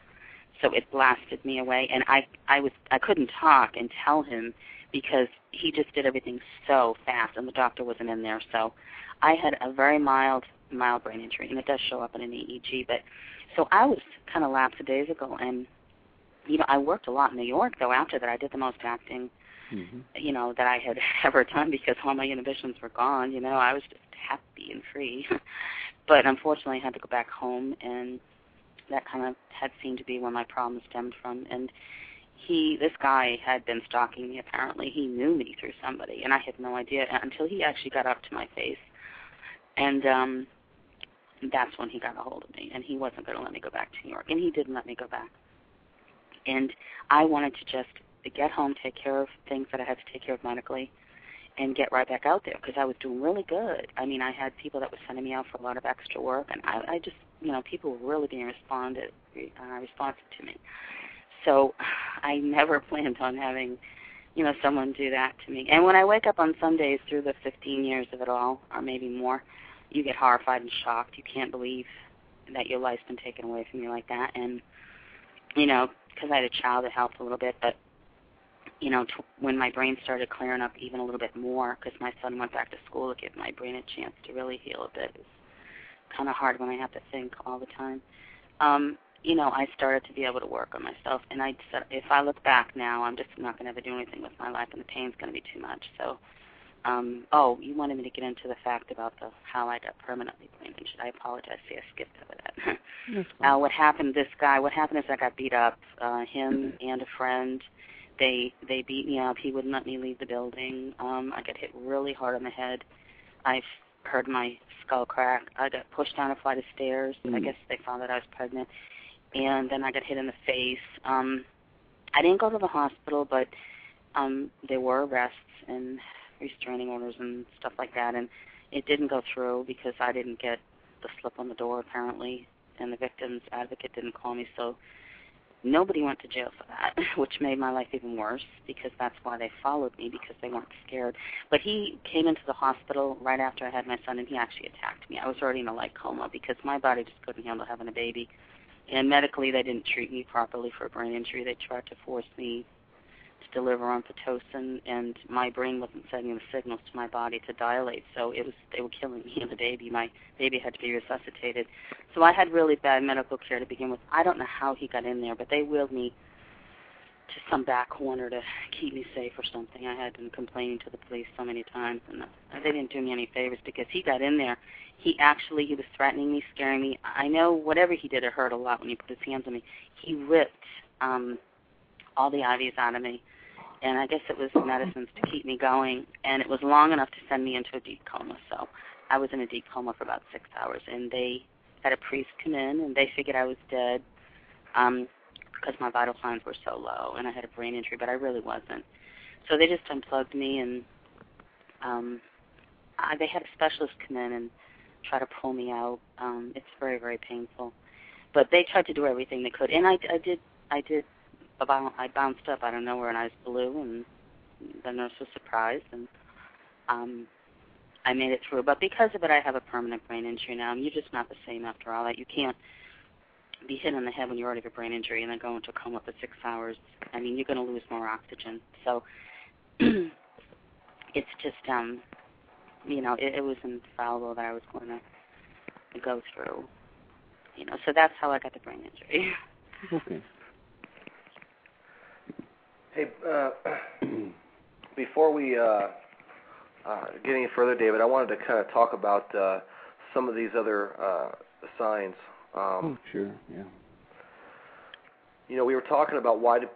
so it blasted me away. And I I was I couldn't talk and tell him because he just did everything so fast, and the doctor wasn't in there. So I had a very mild mild brain injury, and it does show up in an EEG. But so I was kind of lackadaisical, and you know I worked a lot in New York. Though after that, I did the most acting Mm-hmm. you know that I had ever done because all my inhibitions were gone. You know, I was just happy and free. but unfortunately, I had to go back home, and that kind of had seemed to be where my problem stemmed from. And he, this guy, had been stalking me. Apparently, he knew me through somebody, and I had no idea until he actually got up to my face, and um that's when he got a hold of me. And he wasn't going to let me go back to New York, and he didn't let me go back. And I wanted to just get home, take care of things that I had to take care of medically, and get right back out there because I was doing really good. I mean, I had people that were sending me out for a lot of extra work, and I, I just, you know, people were really being responded, uh, responsive to me. So I never planned on having, you know, someone do that to me. And when I wake up on some days through the 15 years of it all, or maybe more, you get horrified and shocked. You can't believe that your life's been taken away from you like that, and you know, because I had a child, it helped a little bit, but you know, t- when my brain started clearing up even a little bit more, because my son went back to school to give my brain a chance to really heal a bit. It's kind of hard when I have to think all the time. Um, you know, I started to be able to work on myself, and I said, if I look back now, I'm just not going to ever do anything with my life, and the pain's going to be too much. So, um, oh, you wanted me to get into the fact about the how I got permanently brain injured. I apologize. See, I skipped over that. uh, what happened? This guy. What happened is I got beat up. Uh, him and a friend. They they beat me up. He wouldn't let me leave the building. Um, I got hit really hard on the head. I've heard my skull crack. I got pushed down a flight of stairs. Mm. I guess they found that I was pregnant and then I got hit in the face. Um, I didn't go to the hospital, but um, there were arrests and restraining orders and stuff like that, and it didn't go through because I didn't get the slip on the door apparently, and the victim's advocate didn't call me, so nobody went to jail for that, which made my life even worse because that's why they followed me because they weren't scared. But he came into the hospital right after I had my son, and he actually attacked me. I was already in a light coma because my body just couldn't handle having a baby and medically they didn't treat me properly for a brain injury. They tried to force me to deliver on pitocin, and my brain wasn't sending the signals to my body to dilate. So it was they were killing me and the baby. My baby had to be resuscitated. So I had really bad medical care to begin with. I don't know how he got in there, but they wheeled me to some back corner to keep me safe or something. I had been complaining to the police so many times, and they didn't do me any favors because he got in there. He actually he was threatening me, scaring me. I know whatever he did, it hurt a lot when he put his hands on me. He ripped um, all the IVs out of me, and I guess it was medicines to keep me going. And it was long enough to send me into a deep coma. So I was in a deep coma for about six hours, and they had a priest come in, and they figured I was dead. Um, because my vital signs were so low and I had a brain injury, but I really wasn't. So they just unplugged me and um I, they had a specialist come in and try to pull me out. Um it's very very painful. But they tried to do everything they could and I I did I did I bounced up out of nowhere and I was blue and the nurse was surprised and um I made it through. But because of it I have a permanent brain injury now. and You're just not the same after all that. You can't be hit on the head when you already have a brain injury and then go into a coma for six hours, I mean, you're going to lose more oxygen. So it's just, um, you know, it, it was infallible that I was going to go through. You know, so that's how I got the brain injury. Okay. Hey, uh, before we uh, uh, get any further, David, I wanted to kind of talk about uh, some of these other uh, signs. Um, oh, sure. Yeah. you know, we were talking about why do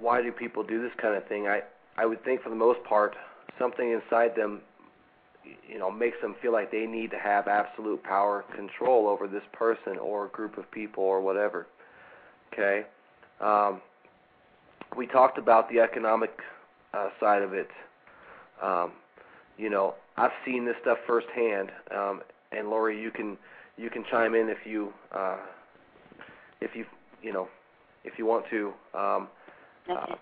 why do people do this kind of thing? I I would think for the most part, something inside them, you know, makes them feel like they need to have absolute power, control over this person or group of people or whatever. Okay. Um, we talked about the economic uh, side of it. Um, you know, I've seen this stuff firsthand, um, and Lori, you can you can chime in if you uh, if you you know if you want to. Um, okay. uh,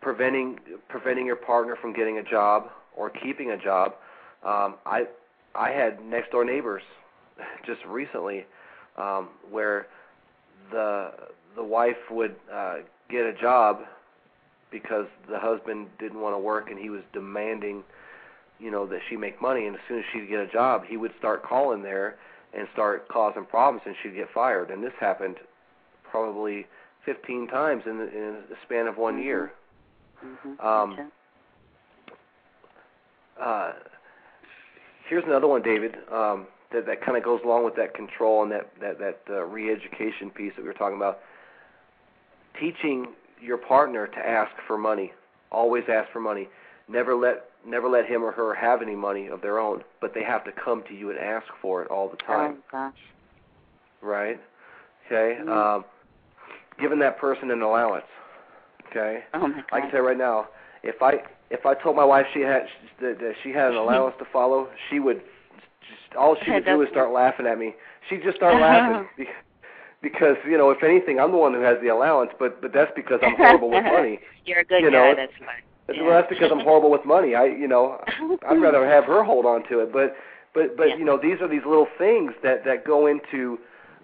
preventing preventing your partner from getting a job or keeping a job. Um, I I had next door neighbors just recently um, where the the wife would uh, get a job because the husband didn't want to work and he was demanding you know that she make money and as soon as she'd get a job he would start calling there and start causing problems and she'd get fired and this happened probably 15 times in the, in the span of one Mhm. year Mm-hmm. um, okay. uh, here's another one, David, um, that that kind of goes along with that control and that that that uh, re-education piece that we were talking about. Teaching your partner to ask for money, always ask for money. Never let never let him or her have any money of their own, but they have to come to you and ask for it all the time, Oh gosh. right? Okay. Mhm. Um, giving that person an allowance. Okay. Oh my god. I can tell you right now, if I if I told my wife she had that, that she had an allowance to follow, she would just all she would do is start laughing at me. She'd just start laughing because you know, if anything, I'm the one who has the allowance, but but that's because I'm horrible with money. You're a good you guy. know, That's fine. Well, that's because I'm horrible with money. I you know, I'd rather have her hold on to it. But but but Yeah. you know, these are these little things that that go into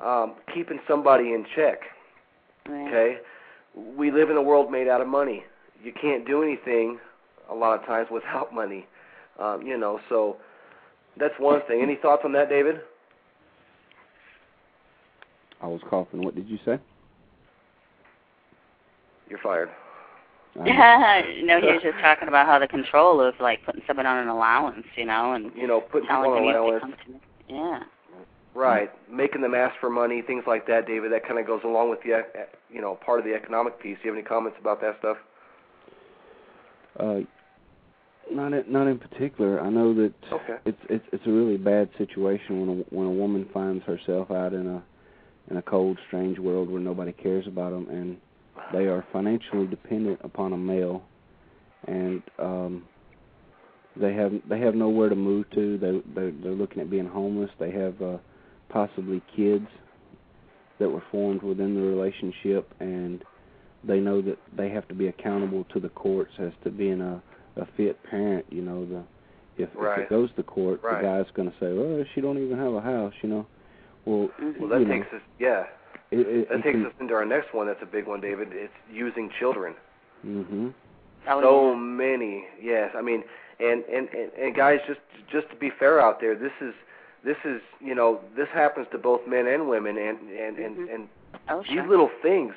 um, keeping somebody in check. Right. Okay, we live in a world made out of money. You can't do anything a lot of times without money. Um, you know, so that's one thing. Any thoughts on that, David? I was coughing. What did you say? You're fired. Um, no, he was just talking about how the control of like putting someone on an allowance, you know, and You know, putting people telling on them you to allowance. come to. Yeah. Right, making them ask for money, things like that, David. That kind of goes along with the, you know, part of the economic piece. Do you have any comments about that stuff? Uh, not in, not in particular. I know that Okay. it's it's it's a really bad situation when a when a woman finds herself out in a in a cold, strange world where nobody cares about them, and they are financially dependent upon a male, and um, they have they have nowhere to move to. They they're, they're looking at being homeless. They have uh, possibly kids that were formed within the relationship, and they know that they have to be accountable to the courts as to being a a fit parent. You know, the if, if it goes to court, Right. the guy's going to say, "Well, she don't even have a house." You know, well. Well, that you know, takes us, yeah, it, it, that it takes can, us into our next one. That's a big one, David. It's using children. hmm Oh, so many, yes. I mean, and, and and and guys, just just to be fair out there, this is this is you know this happens to both men and women, and and and, Mhm. and Oh, these little things,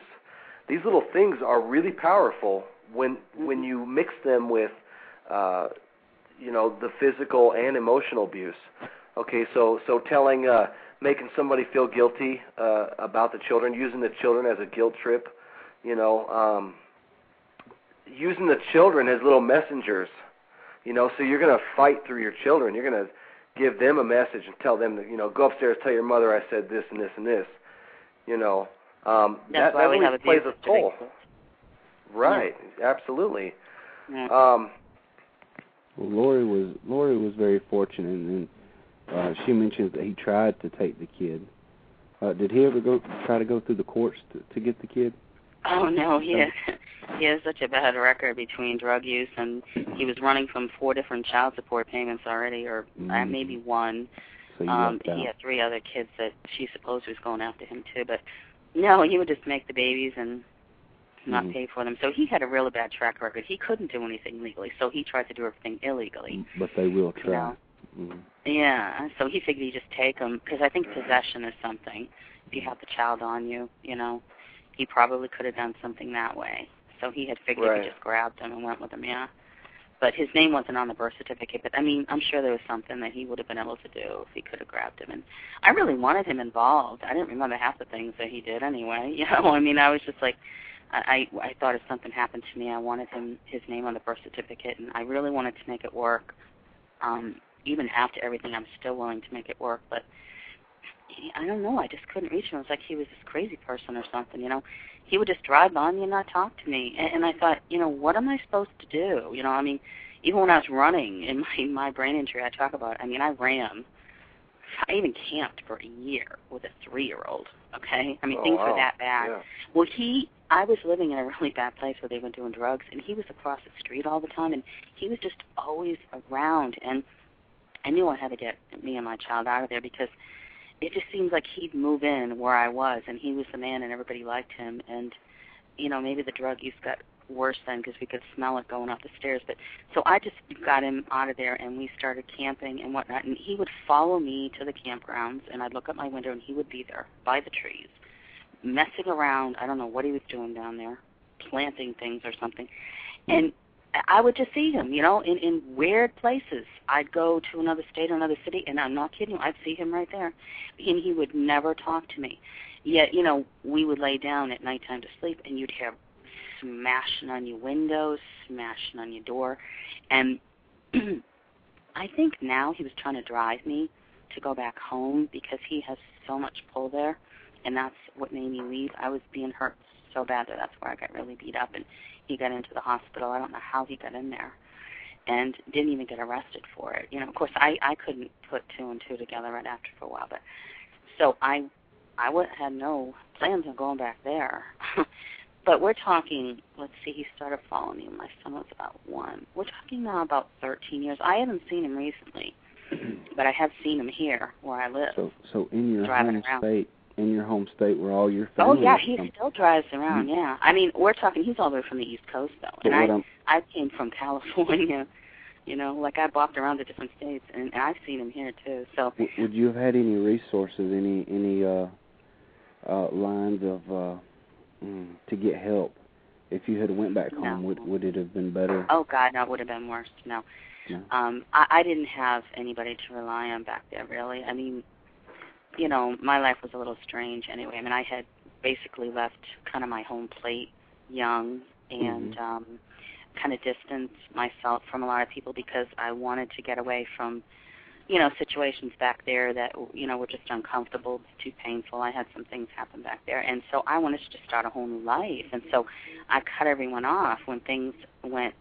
these little things are really powerful when when Mhm. you mix them with, uh, you know, the physical and emotional abuse. Okay, so so telling, uh, making somebody feel guilty uh, about the children, using the children as a guilt trip, you know, um, using the children as little messengers. You know, so you're going to fight through your children. You're going to give them a message and tell them that you know, go upstairs, tell your mother I said this and this and this. You know, um, That's that why that we really have plays a toll. certificates. Right, absolutely. Yeah. Um, Well, Lori was Lori was very fortunate, and uh, she mentions that he tried to take the kid. Uh, did he ever go try to go through the courts to, to get the kid? Oh no, he has, he has such a bad record between drug use and he was running from four different child support payments already, or Mhm. maybe one. So Um, he had three other kids that she supposed was going after him too, but no, he would just make the babies and not Mhm. pay for them. So he had a really bad track record. He couldn't do anything legally, so he tried to do everything illegally. But they will You know? Mhm. Yeah, so he figured he'd just take them because I think possession is something. If you have the child on you, you know, he probably could have done something that way. So he had figured Right. he just grabbed them and went with them. Yeah, but his name wasn't on the birth certificate. But I mean, I'm sure there was something that he would have been able to do if he could have grabbed him. And I really wanted him involved. I didn't remember half the things that he did anyway. You know, I mean, I was just like. I, I I thought if something happened to me, I wanted him his name on the birth certificate, and I really wanted to make it work. Um, even after everything, I'm still willing to make it work. But he, I don't know. I just couldn't reach him. It was like he was this crazy person or something. You know, he would just drive by me and not talk to me. And, and I thought, you know, what am I supposed to do? You know, I mean, even when I was running in my my brain injury, I talk about. I mean, I ran. I even camped for a year with a three-year-old. Okay, I mean, oh, things wow. were that bad. Yeah. Well, he, I was living in a really bad place where they were doing drugs, and he was across the street all the time, and he was just always around. And I knew I had to get me and my child out of there because it just seems like he'd move in where I was, and he was the man, and everybody liked him. And you know, maybe the drug use got worse then because we could smell it going up the stairs. But so I just got him out of there, and we started camping and whatnot. And he would follow me to the campgrounds, and I'd look out my window, and he would be there by the trees, messing around. I don't know what he was doing down there, planting things or something. And I would just see him, you know, in in weird places. I'd go to another state or another city, and I'm not kidding you. I'd see him right there, and he would never talk to me. Yet, you know, we would lay down at nighttime to sleep, and you'd hear smashing on your windows, smashing on your door, and I think now he was trying to drive me to go back home because he has so much pull there, and that's what made me leave. I was being hurt so bad that that's where I got really beat up, and he got into the hospital. I don't know how he got in there, and didn't even get arrested for it. You know, of course, I I couldn't put two and two together right after for a while, but so I I would, had no plans on going back there. but we're talking. Let's see, he started following me my son was about one. We're talking now about 13 years. I haven't seen him recently, but I have seen him here where I live. So so in your Driving home around. state in your home state where all your Oh yeah, he from. still drives around. Yeah, I mean, we're talking. He's all the way from the East Coast though, and I I'm I came from California. You know, like I bopped around the different states, and, and I've seen him here too. So W- would you have had any resources, any any uh, uh, lines of uh, mm, to get help if you had went back No. home? Would would it have been better? Oh God, no, it would have been worse. No, No. um, I, I didn't have anybody to rely on back there. Really, I mean, you know, my life was a little strange anyway. I mean, I had basically left kind of my home plate young and Mhm. um, kind of distanced myself from a lot of people because I wanted to get away from, you know, situations back there that you know were just uncomfortable, too painful. I had some things happen back there, and so I wanted to just start a whole new life. And so I cut everyone off when things went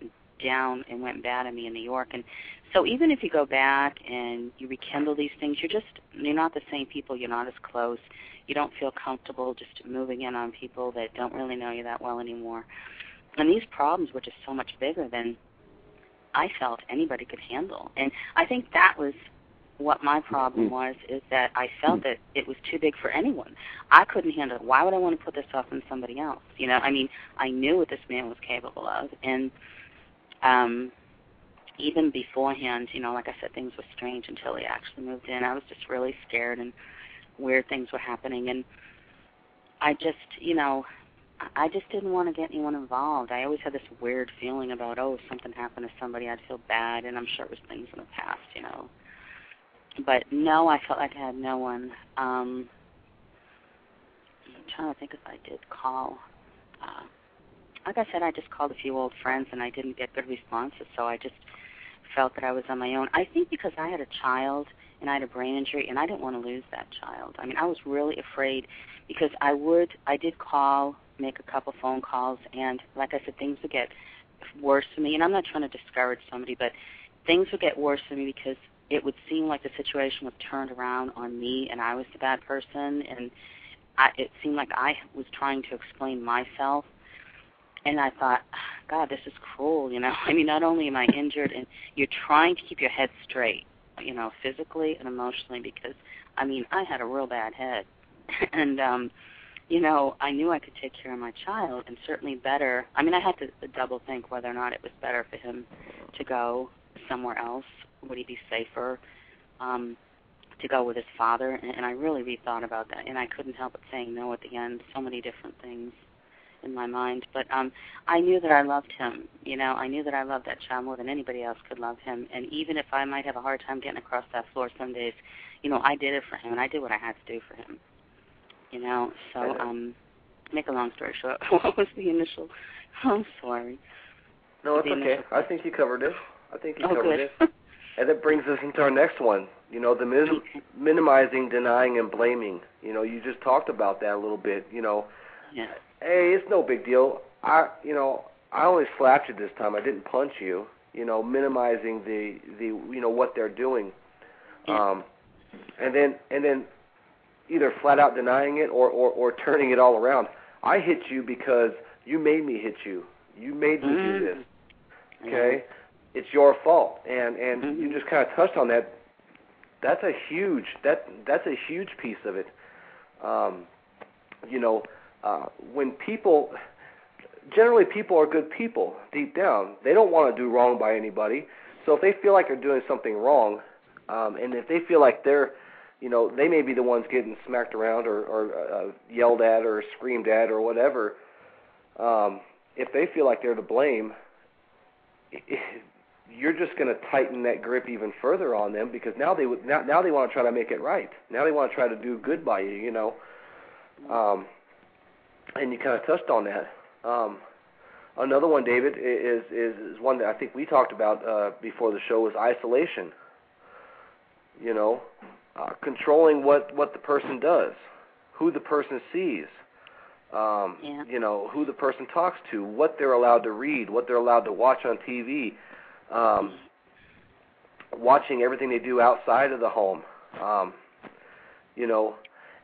down and went bad in me in New York. And so even if you go back and you rekindle these things, you're just you're not the same people. You're not as close. You don't feel comfortable just moving in on people that don't really know you that well anymore. And these problems were just so much bigger than I felt anybody could handle. And I think that was what my problem Mhm. was is that I felt that it was too big for anyone. I couldn't handle it. Why would I want to put this off on somebody else? You know, I mean, I knew what this man was capable of and um even beforehand, you know, like I said, things were strange until he actually moved in. I was just really scared and weird things were happening and I just, you know, I just didn't want to get anyone involved. I always had this weird feeling about, oh, if something happened to somebody, I'd feel bad, and I'm sure it was things in the past, you know. But no, I felt like I had no one. Um, I'm trying to think if I did call. Uh, like I said, I just called a few old friends, and I didn't get good responses, so I just felt that I was on my own. I think because I had a child and I had a brain injury, and I didn't want to lose that child. I mean, I was really afraid because I would, I did call, make a couple phone calls, and like I said, things would get worse for me. And I'm not trying to discourage somebody, but things would get worse for me because it would seem like the situation was turned around on me, and I was the bad person, and I, it seemed like I was trying to explain myself. And I thought, God, this is cruel, you know. I mean, not only am I injured, and you're trying to keep your head straight, you know, physically and emotionally, because I mean, I had a real bad head, and um, you know, I knew I could take care of my child, and certainly better. I mean, I had to double think whether or not it was better for him to go somewhere else. Would he be safer um, to go with his father? And, and I really rethought about that, and I couldn't help but saying no at the end. So many different things in my mind, but um, I knew that I loved him. You know, I knew that I loved that child more than anybody else could love him. And even if I might have a hard time getting across that floor some days, you know, I did it for him, and I did what I had to do for him. You know, so um, make a long story short, what was the initial? I'm sorry. No, it's okay. initial- I think you covered it. I think you Oh, covered good. it. And that brings us into our next one. You know, the min- minimizing, denying, and blaming. You know, you just talked about that a little bit. You know, yeah. Hey, it's no big deal. I, you know, I only slapped you this time. I didn't punch you. You know, minimizing the the you know what they're doing, um, and then and then either flat out denying it or or or turning it all around. I hit you because you made me hit you. You made me do Mm. this. Okay, it's your fault, and and Mhm. you just kind of touched on that. That's a huge that that's a huge piece of it. Um, you know, uh, when people generally people are good people deep down. They don't want to do wrong by anybody. So if they feel like they're doing something wrong, um, and if they feel like they're, you know, they may be the ones getting smacked around or, or uh, yelled at or screamed at or whatever. Um, if they feel like they're to blame, you're just going to tighten that grip even further on them because now they would now, now they want to try to make it right. Now they want to try to do good by you, you know. Um, and you kind of touched on that. Um, another one, David, is, is is one that I think we talked about uh, before the show was isolation. You know, uh, controlling what what the person does, who the person sees, um, Yeah. you know, who the person talks to, what they're allowed to read, what they're allowed to watch on TV, um, watching everything they do outside of the home. Um, you know,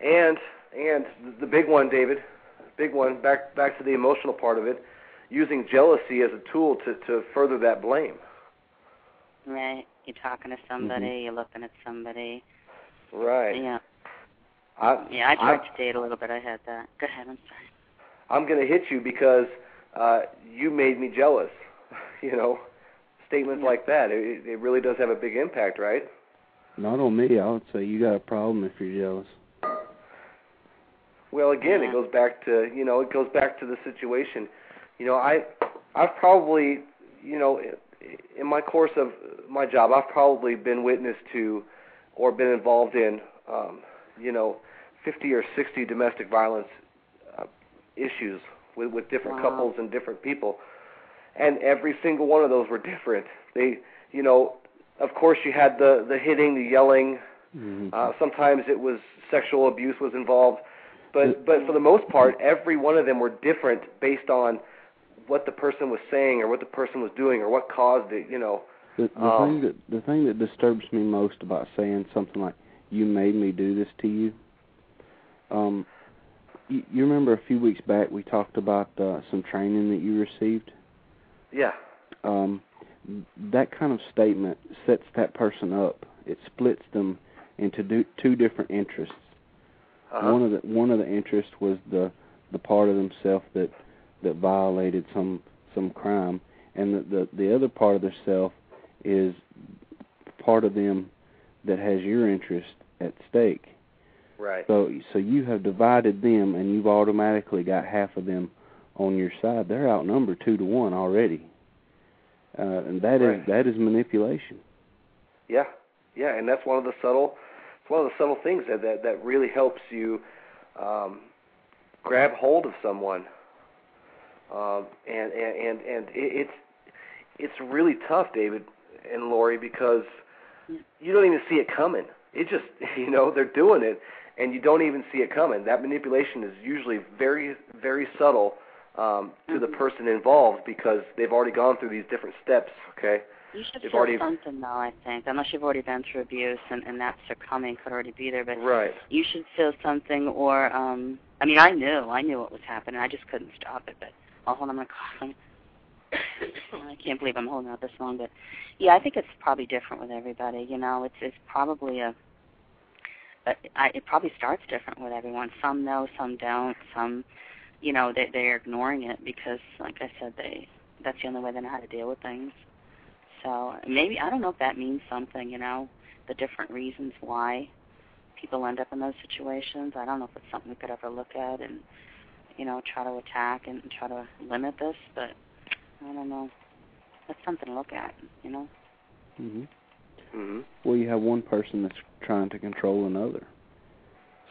and and the big one, David, big one. Back back to the emotional part of it, using jealousy as a tool to to further that blame. Right. You're talking to somebody. You're looking at somebody. Right. Yeah. I, Yeah, I I, tried to date a little bit. I had that. Go ahead. I'm sorry. I'm going to hit you because uh, you made me jealous. you know, statements Yeah. like that. It, it really does have a big impact, right? Not on me. I would say you got a problem if you're jealous. Well, again, Yeah. it goes back to you know it goes back to the situation. You know, I I've probably you know in my course of my job, I've probably been witness to or been involved in um, you know 50 or 60 domestic violence uh, issues with with different Wow. couples and different people, and every single one of those were different. They you know of course you had the the hitting, the yelling. Mm-hmm. Uh, sometimes it was sexual abuse was involved, but but for the most part, every one of them were different based on what the person was saying or what the person was doing or what caused it. You know. The, the Um, thing that the thing that disturbs me most about saying something like "you made me do this to you," um, you, you remember a few weeks back we talked about uh, some training that you received. Yeah. Um, that kind of statement sets that person up. It splits them into do, two different interests. Uh-huh. One of the one of the interests was the the part of themselves that that violated some some crime, and the the, the other part of their self is part of them that has your interest at stake. right. So so you have divided them, and you've automatically got half of them on your side. They're outnumbered two to one already, uh, and that is Right. that is manipulation. Yeah. Yeah, and that's one of the subtle. It's one of the subtle things that that that really helps you um, grab hold of someone. Um, and and and and it, it's it's really tough, David and Lori, because you don't even see it coming. It just you know they're doing it, and you don't even see it coming. That manipulation is usually very very subtle um, to the Mhm. person involved because they've already gone through these different steps. Okay. You should feel already- something though. I think, unless you've already been through abuse and and that succumbing could already be there, but Right. you should feel something. Or, um, I mean, I knew, I knew what was happening. I just couldn't stop it. But oh, hold on, I'm coughing. I can't believe I'm holding out this long, but yeah, I think it's probably different with everybody. You know, it's it's probably a. But I, it probably starts different with everyone. Some know, some don't. Some, you know, they they're ignoring it because, like I said, they that's the only way they know how to deal with things. So maybe I don't know if that means something. You know, the different reasons why people end up in those situations. I don't know if it's something we could ever look at and you know try to attack and try to limit this, but I don't know. That's something to look at. You know. hmm Mhm. Well, you have one person that's trying to control another.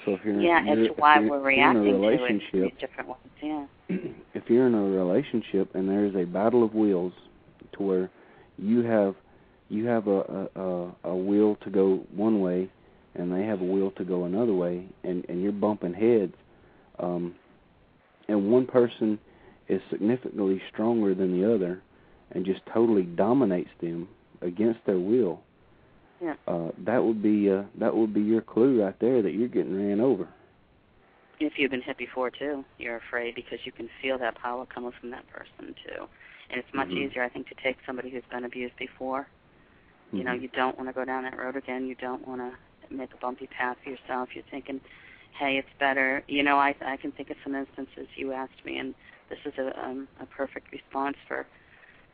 So if you're Yeah, you're, as to why we're if you're in a reacting to it. relationship, These different ones. Yeah. if you're in a relationship and there is a battle of wills to where you have you have a, a a will to go one way and they have a will to go another way and and you're bumping heads um and one person is significantly stronger than the other and just totally dominates them against their will Yeah. uh that would be uh that would be your clue right there that you're getting ran over If you've been hit before too, you're afraid because you can feel that power coming from that person too. And it's much Mhm. easier, I think, to take somebody who's been abused before. You know, you don't want to go down that road again. You don't want to make a bumpy path for yourself. You're thinking, hey, it's better. You know, I I can think of some instances you asked me, and this is a um, a perfect response for,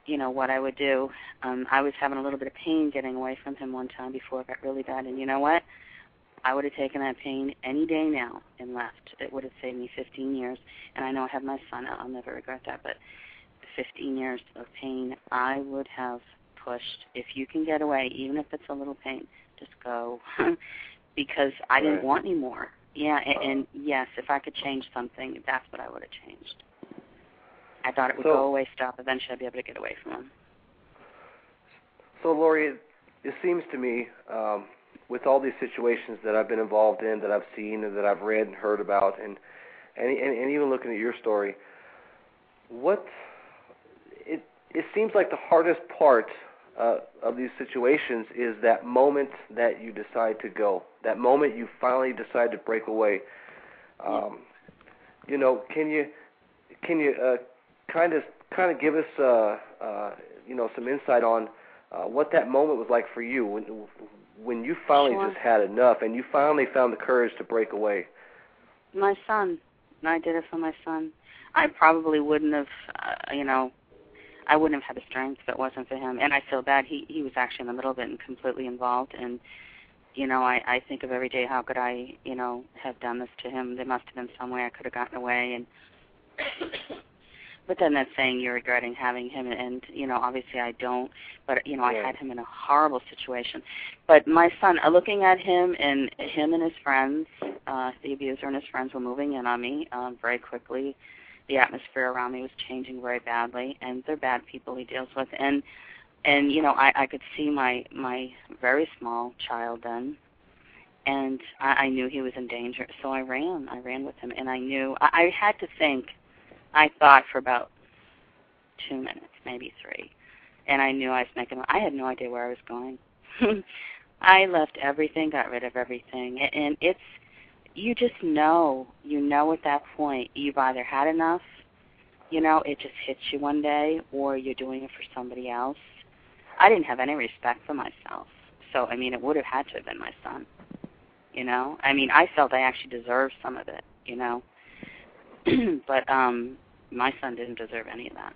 you know, what I would do. Um, I was having a little bit of pain getting away from him one time before it got really bad, and you know what? I would have taken that pain any day now and left. It would have saved me 15 years, and I know I have my son. I'll never regret that, but 15 years of pain, I would have pushed. If you can get away, even if it's a little pain, just go, because I didn't want any more. Yeah, and, and yes, if I could change something, that's what I would have changed. I thought it would So- go away, stop. Eventually, I'd be able to get away from him. So, Lori, it, it seems to me, um, with all these situations that I've been involved in, that I've seen, and that I've read and heard about, and and, and, and even looking at your story, what it seems like the hardest part uh, of these situations is that moment that you decide to go, that moment you finally decide to break away. Um, you know, can you can you uh, kind of kind of give us uh, uh, you know some insight on uh, what that moment was like for you? When, when you finally Sure. just had enough and you finally found the courage to break away? My son. I did it for my son. I probably wouldn't have, uh, you know, I wouldn't have had the strength if it wasn't for him. And I feel bad. He he was actually in the middle of it and completely involved. And you know, I I think of every day how could I, you know, have done this to him? There must have been some way I could have gotten away. And but then that's saying you're regretting having him. And you know, obviously I don't. But you know, I had him in a horrible situation. But my son, uh, looking at him and him and his friends, uh, the abuser and his friends were moving in on me um, very quickly. The atmosphere around me was changing very badly, and they're bad people he deals with. And and you know, I, I could see my my very small child then, and I, I knew he was in danger. So I ran. I ran with him, and I knew I, I had to think. I thought for about two minutes, maybe three, and I knew I was making. I had no idea where I was going. I left everything, got rid of everything, and it's you just know, you know at that point you've either had enough, you know, it just hits you one day, or you're doing it for somebody else. I didn't have any respect for myself, so I mean, it would have had to have been my son. You know, I mean, I felt I actually deserved some of it, you know, but um, my son didn't deserve any of that.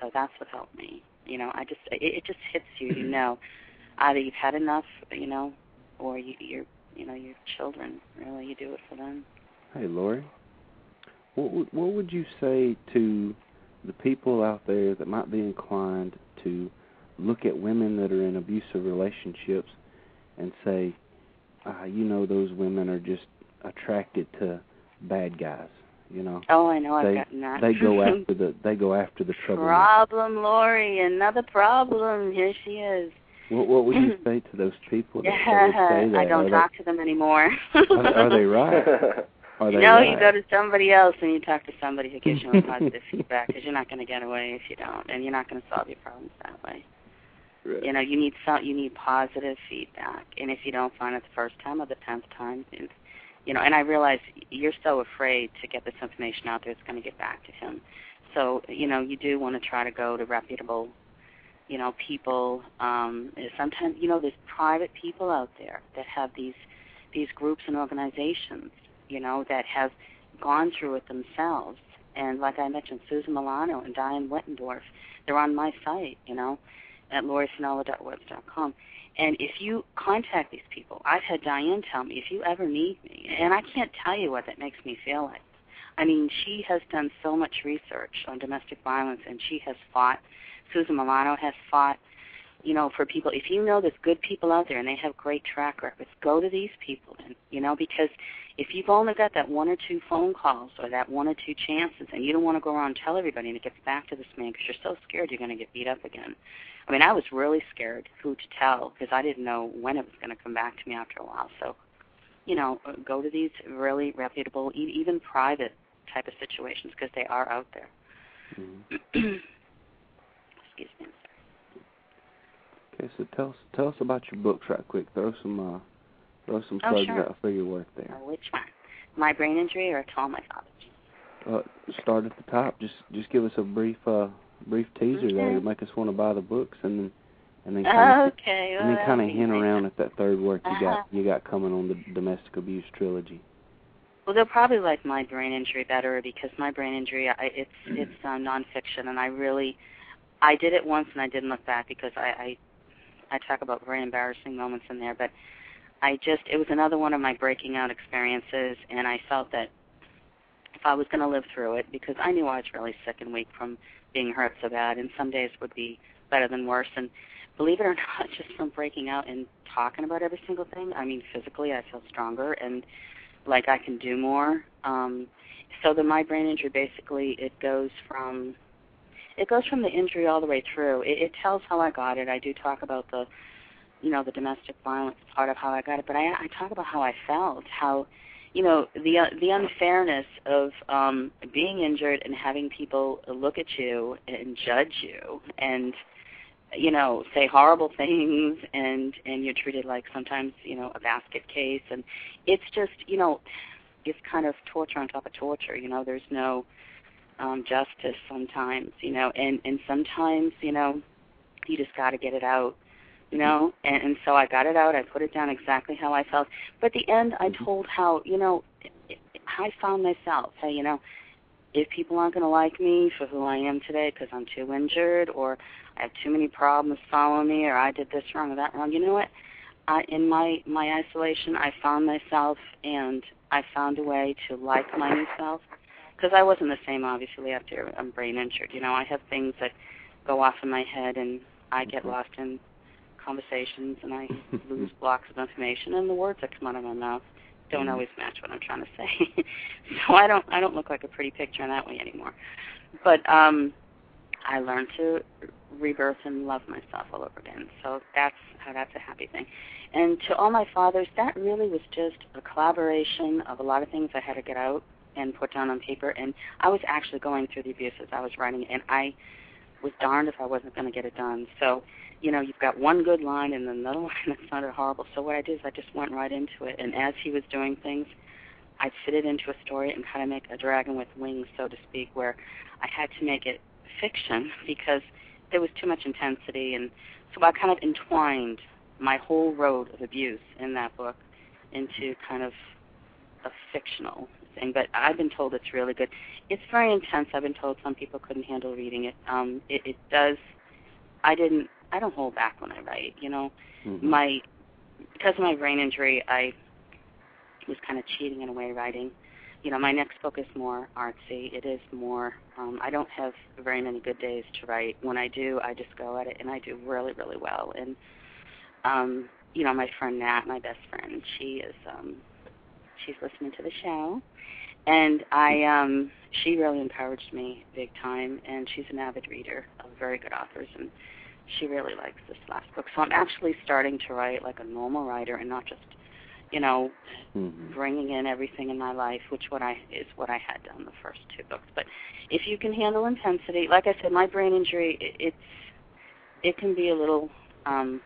So that's what helped me. You know, I just it, it just hits you. You know, either you've had enough, you know, or you, you're you know your children. Really, you do it for them. Hey, Lori, what would, what would you say to the people out there that might be inclined to look at women that are in abusive relationships and say, uh, you know, those women are just attracted to bad guys. You know, Oh, I know. I've they gotten that. they go after the they go after the trouble. problem, Lori. Another problem. Here she is. What what would you say to those people that, that? I don't are talk to them anymore. Are, are they right? Are they no, right? you go to somebody else and you talk to somebody who gives you positive feedback because you're not going to get away if you don't, and you're not going to solve your problems that way. Right. You know, you need some, you need positive feedback, and if you don't find it the first time or the tenth time, it's, you know, and I realize you're so afraid to get this information out there, it's going to get back to him. So, you know, you do want to try to go to reputable, you know, people. Um, sometimes, you know, there's private people out there that have these these groups and organizations, you know, that have gone through it themselves. And like I mentioned, Susan Milano and Diane Wetendorf, they're on my site, you know, at laurifinola.webs.com. And if you contact these people, I've had Diane tell me, if you ever need me, and I can't tell you what that makes me feel like. I mean, she has done so much research on domestic violence, and she has fought. Susan Milano has fought, you know, for people. If you know there's good people out there and they have great track records, go to these people, and you know, because if you've only got that one or two phone calls or that one or two chances, and you don't want to go around and tell everybody, and it gets back to this man because you're so scared you're going to get beat up again. I mean, I was really scared who to tell because I didn't know when it was going to come back to me after a while. So, you know, uh, go to these really reputable, even private type of situations because they are out there. Mhm. Excuse me. Okay, so tell us tell us about your books right quick. Throw some uh, throw some Oh, plugs sure. out for your work there. Uh, which one? My brain injury or to all my? Uh, start at the top. Just just give us a brief uh brief teaser there to make us want to buy the books, and then and then kind of Okay. and then kind of hint nice. around at that third work you Uh-huh. got you got coming on the domestic abuse trilogy. Well, they'll probably like my brain injury better because my brain injury, I, it's it's uh, nonfiction, and I really, I did it once and I didn't look back because I, I, I talk about very embarrassing moments in there, but I just it was another one of my breaking out experiences, and I felt that if I was going to live through it, because I knew I was really sick and weak from being hurt so bad, and some days would be better than worse, and believe it or not, just from breaking out and talking about every single thing, I mean, physically I feel stronger and like I can do more. Um, so the my brain injury basically it goes from it goes from the injury all the way through. It, it tells how I got it. I do talk about the you know the domestic violence part of how I got it, but I, I talk about how I felt, how you know the uh, the unfairness of um, being injured and having people look at you and judge you and you know say horrible things and and you're treated like sometimes you know a basket case and it's just you know it's kind of torture on top of torture you know there's no um justice sometimes you know and and sometimes you know you just got to get it out you know? And, and so i got it out i put it down exactly how i felt. But at the end i Mhm. told how you know i found myself hey you know if people aren't going to like me for who i am today because i'm too injured or i have too many problems following me or i did this wrong or that wrong you know what? I, in my my isolation i found myself and i found a way to like my new self because i wasn't the same obviously after i'm brain injured you know i have things that go off in my head and i get Mhm. lost in conversations and I lose blocks of information and the words that come out of my mouth don't Mhm. always match what I'm trying to say. so I don't I don't look like a pretty picture in that way anymore. But um I learned to rebirth and love myself all over again. So that's how that's a happy thing. And to all my fathers, that really was just a collaboration of a lot of things I had to get out and put down on paper and I was actually going through the abuses I was writing and I was darned if I wasn't going to get it done. So you know, you've got one good line and another line that sounded horrible. So what I did is I just went right into it, and as he was doing things, I'd fit it into a story and kind of make a dragon with wings, so to speak, where I had to make it fiction because there was too much intensity, and so I kind of entwined my whole road of abuse in that book into kind of a fictional thing. But I've been told it's really good. It's very intense. I've been told some people couldn't handle reading it. Um, it, it does. I didn't I don't hold back when I write. You know, Mhm. my because of my brain injury, I was kind of cheating in a way writing. You know, my next book is more artsy. It is more. Um, I don't have very many good days to write. When I do, I just go at it, and I do really, really well. And um, you know, my friend Nat, my best friend, she is. Um, she's listening to the show, and I. Um, she really encouraged me big time, and she's an avid reader of very good authors, and she really likes this last book. So I'm actually starting to write like a normal writer and not just, you know, Mhm. bringing in everything in my life, which what I is what I had done the first two books. But if you can handle intensity, like I said, my brain injury, it, it's it can be a little um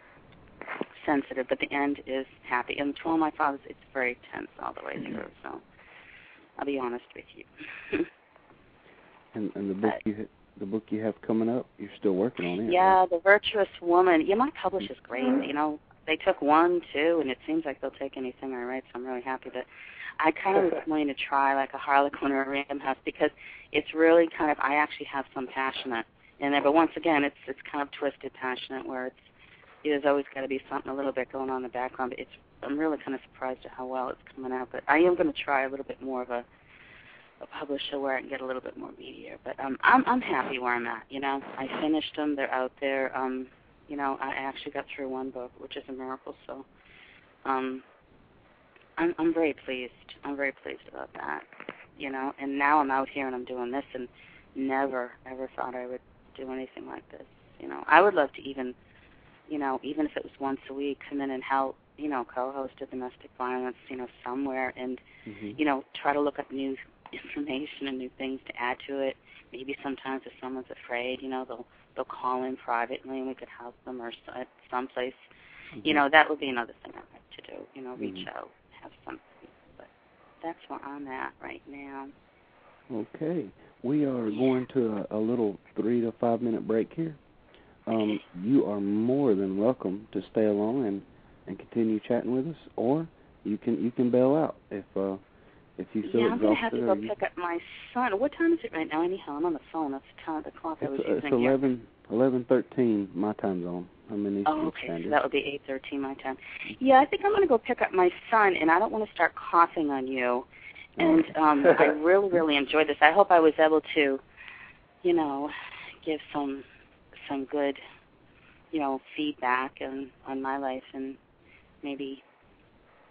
sensitive, but the end is happy. And to all my fathers, it's very tense all the way mm-hmm. through. So I'll be honest with you. And and the book you the book you have coming up, you're still working on it. Yeah, right? the virtuous woman. Yeah, my publisher's mm-hmm. great. You know, they took one, two, and it seems like they'll take anything I write. So I'm really happy that I kind of was going to try like a Harlequin or a Random House because it's really kind of I actually have some passionate in there, but once again, it's it's kind of twisted passionate where it's there's always got to be something a little bit going on in the background. But it's I'm really kind of surprised at how well it's coming out. But I am going to try a little bit more of a a publisher where I can get a little bit more media. But um, I'm I'm happy where I'm at. You know, I finished them. They're out there. Um, you know, I actually got through one book, which is a miracle. So, um, I'm I'm very pleased. I'm very pleased about that. You know, and now I'm out here and I'm doing this, and never ever thought I would do anything like this. You know, I would love to even, you know, even if it was once a week, come in and help. You know, co-host a domestic violence. You know, somewhere and Mhm. you know, try to look up new information and new things to add to it. Maybe sometimes if someone's afraid, you know, they'll they'll call in privately and we could help them or at someplace. You Mhm. know, that would be another thing I'd like to do. You know, reach Mhm. out, have something. But that's where I'm at right now. Okay. We are going to a, a little three to five minute break here. Um, you are more than welcome to stay along and, and continue chatting with us, or you can you can bail out if uh, if you feel yeah, I'm gonna have to go pick up my son. What time is it right now? Anyhow, I'm on the phone. That's the time the clock I was it's, using it's eleven eleven thirteen my time zone. I'm in Eastern Oh, okay. Standard. So that would be eight thirteen my time. Yeah, I think I'm gonna go pick up my son, and I don't want to start coughing on you. And um, I really, really enjoyed this. I hope I was able to, you know, give some some good, you know, feedback on on my life and maybe,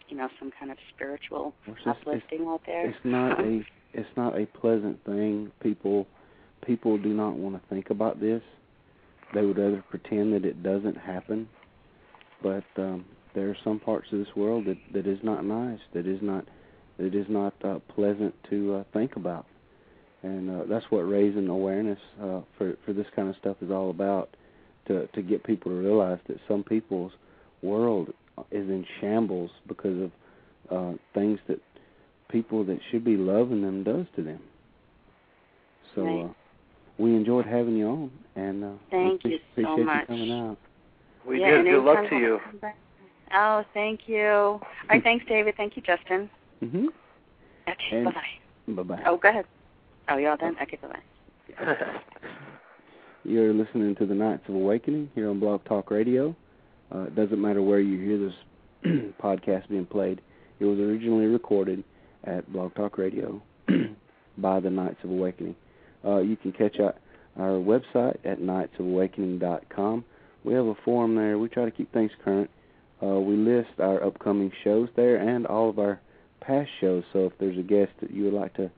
you know, some kind of spiritual just- it's- uplifting out there. it's not a it's not a pleasant thing. People people do not want to think about this. They would rather pretend that it doesn't happen. But um, there are some parts of this world that that is not nice. That is not that is not uh, pleasant to uh, think about. And uh, that's what raising awareness uh, for for this kind of stuff is all about. To to get people to realize that some people's world is in shambles because of uh, things that people that should be loving them does to them. So Right. uh, we enjoyed having you on, and uh, Thank we you appreciate so much. you coming out. We yeah, did. Good luck to you. Oh, thank you. All right, thanks, David. Thank you, Justin. Mhm. Okay, bye bye. Bye bye. Oh, go ahead. Oh, y'all done? Okay, bye bye. You're listening to the Knights of Awakening here on Blog Talk Radio. Uh, it doesn't matter where you hear this podcast being played. It was originally recorded at Blog Talk Radio by the Knights of Awakening. Uh, you can catch our, our website at knightsofawakening.com. We have a forum there. We try to keep things current. Uh, we list our upcoming shows there and all of our past shows. So if there's a guest that you would like to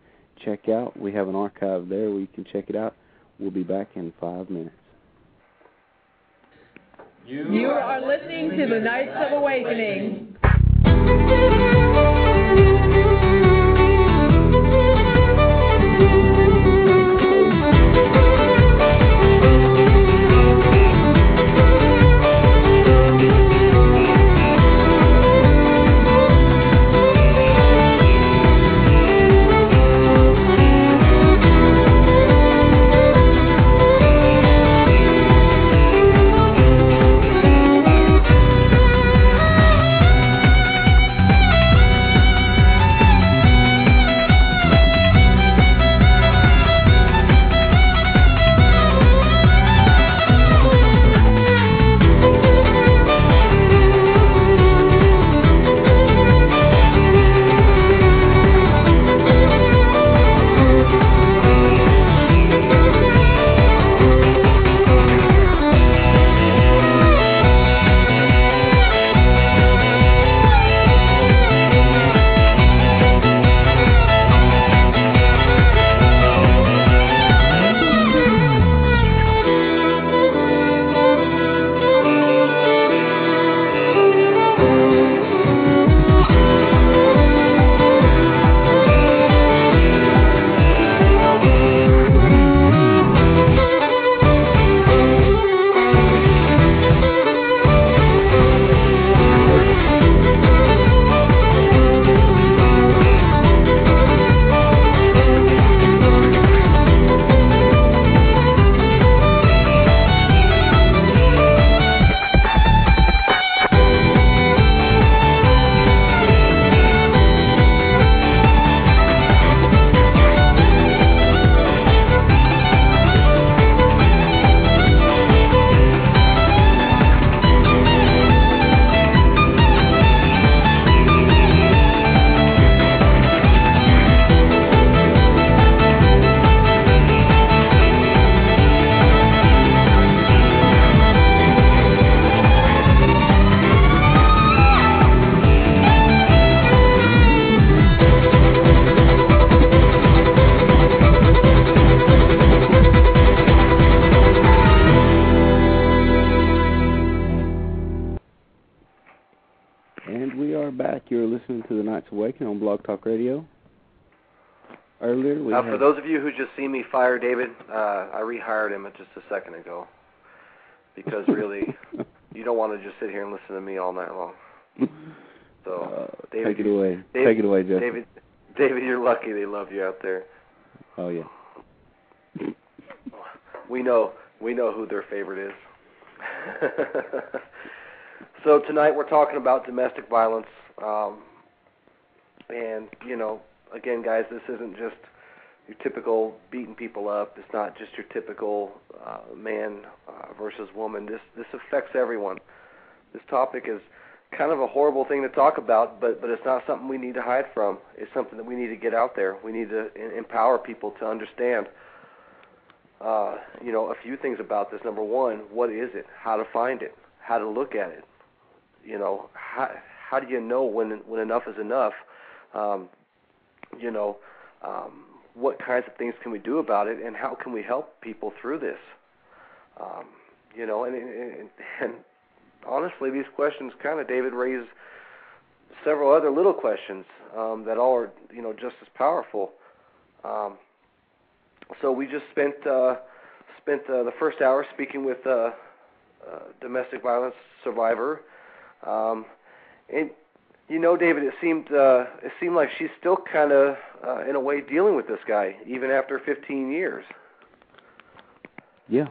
check out, we have an archive there where you can check it out. We'll be back in five minutes. You are listening to the Knights of Awakening. David, uh, I rehired him just a second ago because really, you don't want to just sit here and listen to me all night long. So, uh, David, take it away. David- take it away, Justin. David, David, you're lucky they love you out there. Oh yeah. We know, we know who their favorite is. so tonight we're talking about domestic violence, um, and you know, again, guys, this isn't just your typical beating people up. It's not just your typical uh, man uh, versus woman. This this affects everyone. This topic is kind of a horrible thing to talk about, but but it's not something we need to hide from. It's something that we need to get out there. We need to empower people to understand. Uh, you know, a few things about this. Number one, what is it? How to find it? How to look at it? You know, how how do you know when when enough is enough? Um, you know, um, what kinds of things can we do about it, and how can we help people through this? Um, you know, and, and and honestly, these questions kind of David raised several other little questions um, that all are you know just as powerful. Um, so we just spent uh, spent uh, the first hour speaking with uh, a domestic violence survivor, um, and you know, David, it seemed uh, it seemed like she's still kind of uh, in a way dealing with this guy even after 15 years. Yeah,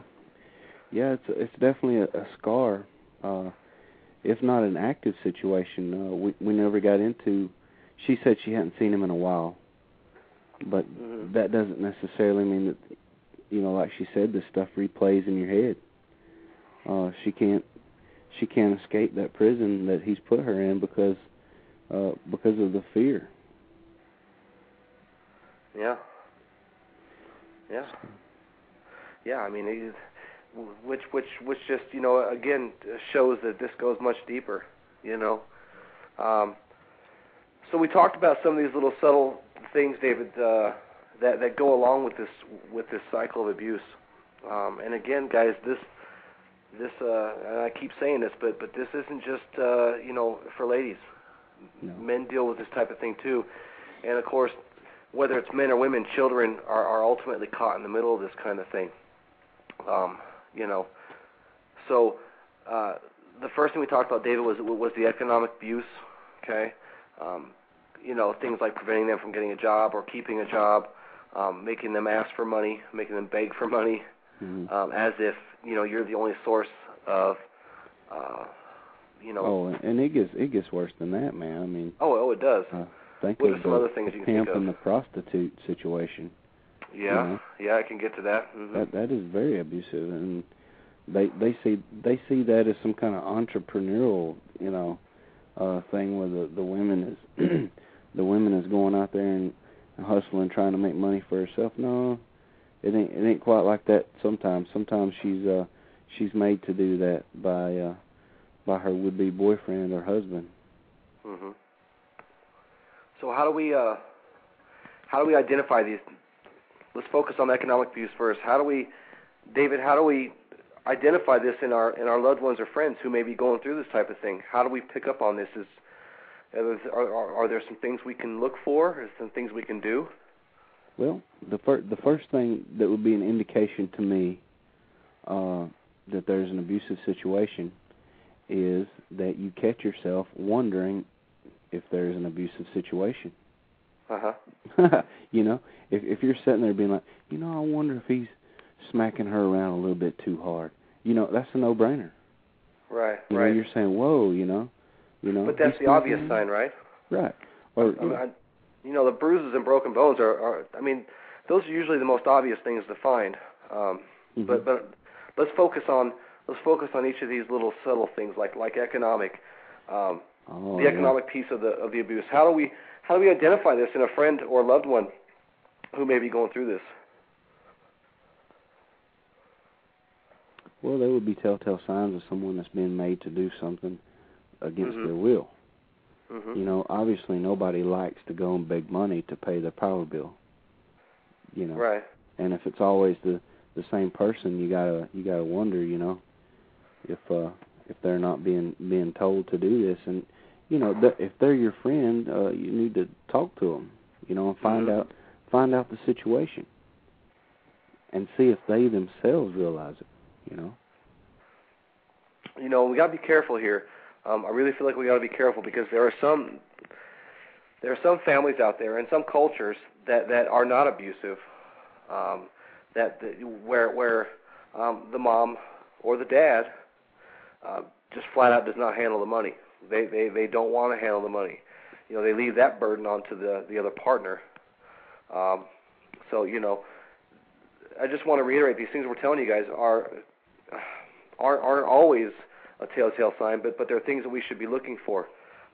yeah, it's it's definitely a, a scar. Uh, if not an active situation, uh, we we never got into. She said she hadn't seen him in a while, but Mhm. that doesn't necessarily mean that you know, like she said, this stuff replays in your head. Uh, she can't she can't escape that prison that he's put her in because uh, because of the fear. Yeah. Yeah. Yeah, I mean, it, which which which just you know again shows that this goes much deeper. You know. Um, so we talked about some of these little subtle things, David, uh, that that go along with this with this cycle of abuse. Um, and again, guys, this this uh, and I keep saying this, but but this isn't just uh, you know for ladies. No. Men deal with this type of thing too, and of course, whether it's men or women, children are are ultimately caught in the middle of this kind of thing. Um, you know, so uh, the first thing we talked about, David, was was the economic abuse. Okay, um, you know things like preventing them from getting a job or keeping a job, um, making them ask for money, making them beg for money, Mhm. um, as if you know you're the only source of, uh, you know. Oh, and it gets it gets worse than that, man. I mean, Oh, oh, it does. uh, think What of some the, other things the you can think pimp and the prostitute situation. Yeah, know. yeah, I can get to that. hmm That that is very abusive, and they they see they see that as some kind of entrepreneurial, you know, uh thing where the the women is the women is going out there and hustling, trying to make money for herself. No, it ain't it ain't quite like that. Sometimes sometimes she's uh she's made to do that by uh by her would be boyfriend or husband. hmm So how do we uh, how do we identify these? Let's focus on economic abuse first. How do we, David? How do we identify this in our in our loved ones or friends who may be going through this type of thing? How do we pick up on this? Is are, are, are there some things we can look for? Is some things we can do? Well, the fir- the first thing that would be an indication to me uh, that there's an abusive situation is that you catch yourself wondering if there's an abusive situation. Uh huh. you know, if if you're sitting there being like, you know, I wonder if he's smacking her around a little bit too hard. You know, that's a no-brainer. Right. You right. know, you're saying, whoa, you know, you know. but that's the obvious sign, right? Right. Or I mean, I, you know, the bruises and broken bones are, are. I mean, those are usually the most obvious things to find. Um, mhm. But but let's focus on let's focus on each of these little subtle things like like economic, um, oh, the yeah. economic piece of the of the abuse. How do we how do we identify this in a friend or loved one who may be going through this? Well, there would be telltale signs of someone that's being made to do something against Mhm. their will. Mm-hmm. You know, obviously nobody likes to go and beg money to pay their power bill. You know, Right. and if it's always the the same person, you gotta you gotta wonder, you know, if uh if they're not being being told to do this, and you know, th- if they're your friend, uh you need to talk to them, you know, and find Mhm. out find out the situation, and see if they themselves realize it. You know. You know, we got to be careful here. Um, I really feel like we got to be careful because there are some there are some families out there and some cultures that that are not abusive. Um, that, that where where um, the mom or the dad uh, just flat out does not handle the money. They they they don't want to handle the money. You know, they leave that burden onto the the other partner. Um, so you know, I just want to reiterate these things we're telling you guys are aren't aren't always a telltale sign, but but they're things that we should be looking for.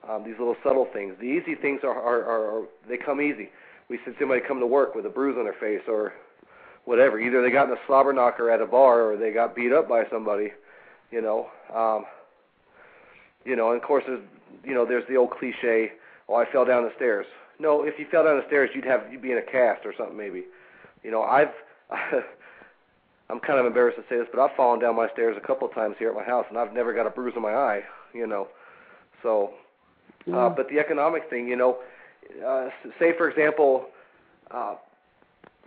Um, these little subtle things. The easy things are, are, are, are they come easy. We see somebody come to work with a bruise on their face or whatever. Either they got in a slobber knocker at a bar or they got beat up by somebody. You know, um, you know, and of course there's you know there's the old cliche. Oh, I fell down the stairs. No, if you fell down the stairs, you'd have you'd be in a cast or something maybe. You know, I've I'm kind of embarrassed to say this, but I've fallen down my stairs a couple of times here at my house, and I've never got a bruise on my eye. You know, so. Uh, but the economic thing, you know, uh, say for example, uh,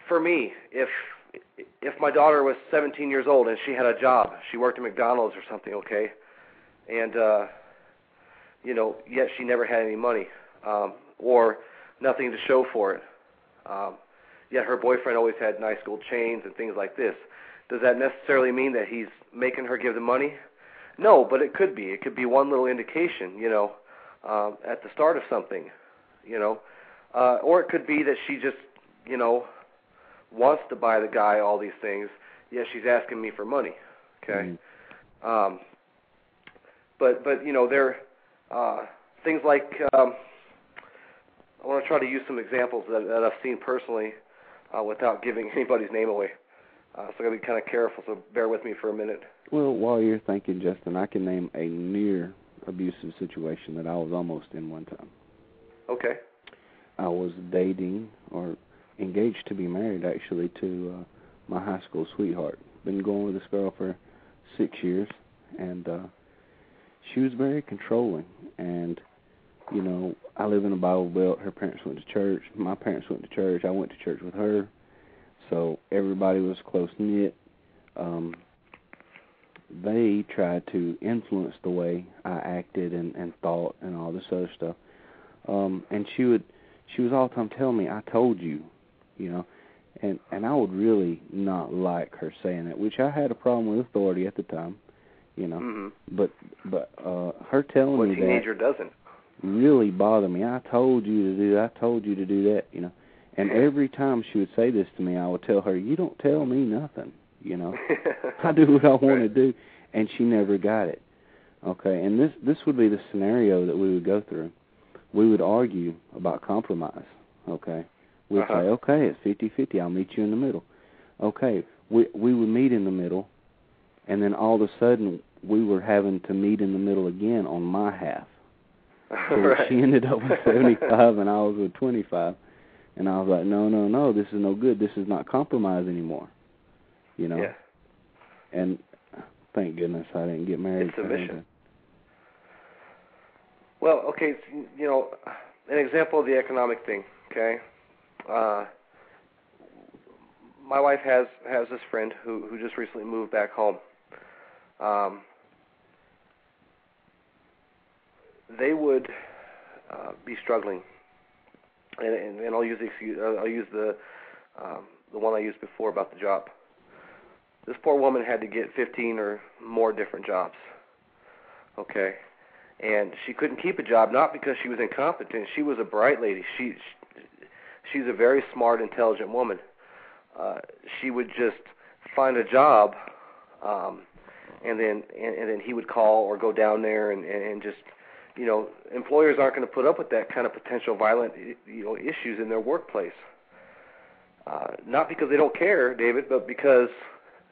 for me, if if my daughter was 17 years old and she had a job, she worked at McDonald's or something, okay, and uh, you know, yet she never had any money um, or nothing to show for it. Um, yet her boyfriend always had nice gold chains and things like this. Does that necessarily mean that he's making her give the money? No, but it could be. It could be one little indication, you know, um, at the start of something, you know, uh, or it could be that she just, you know, wants to buy the guy all these things. Yeah, she's asking me for money. Okay. Mm-hmm. Um, but but you know there uh, things like um, I want to try to use some examples that, that I've seen personally uh, without giving anybody's name away. Uh, so I got to be kind of careful. So bear with me for a minute. Well, while you're thinking, Justin, I can name a near abusive situation that I was almost in one time. Okay. I was dating or engaged to be married actually to uh, my high school sweetheart. Been going with this girl for six years, and uh, she was very controlling. And you know, I live in a Bible Belt. Her parents went to church. My parents went to church. I went to church with her, so everybody was close knit. Um, they tried to influence the way I acted and, and thought and all this other stuff. Um, and she would, she was all the time telling me, "I told you," you know, and and I would really not like her saying that, which I had a problem with authority at the time, you know. Mm-hmm. But but uh, her telling What me that teenager doesn't? really bother me. I told you to do. I told you to do that, you know. And every time she would say this to me, I would tell her, "You don't tell me nothing," you know. I do what I want to do, and she never got it. Okay, and this this would be the scenario that we would go through. We would argue about compromise. Okay, we'd Uh-huh. say, "Okay, it's fifty fifty. I'll meet you in the middle." Okay, we we would meet in the middle, and then all of a sudden we were having to meet in the middle again on my half. So right. she ended up with seventy five, and I was with twenty five. And I was like, "No, no, no. This is no good. This is not compromise anymore." You know. Yeah. And thank goodness I didn't get married. It's submission. Well, okay, you know, an example of the economic thing. Okay, uh, my wife has has this friend who who just recently moved back home. Um, they would uh, be struggling, and, and, and I'll use the excuse, uh, I'll use the um, the one I used before about the job. This poor woman had to get 15 or more different jobs. Okay, and she couldn't keep a job not because she was incompetent. She was a bright lady. She, she she's a very smart, intelligent woman. Uh, she would just find a job, um, and then and, and then he would call or go down there and and just you know employers aren't going to put up with that kind of potential violent you know issues in their workplace. Uh, not because they don't care, David, but because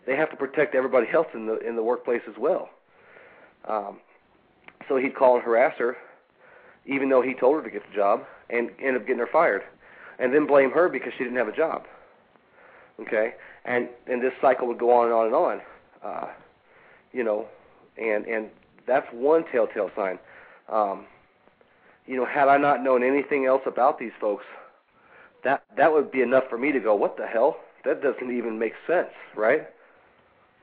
they have to protect everybody else in the in the workplace as well. Um, so he'd call and harass her, even though he told her to get the job, and end up getting her fired, and then blame her because she didn't have a job. Okay, and and this cycle would go on and on and on. Uh, you know, and and that's one telltale sign. Um, you know, had I not known anything else about these folks, that that would be enough for me to go, what the hell? That doesn't even make sense, right?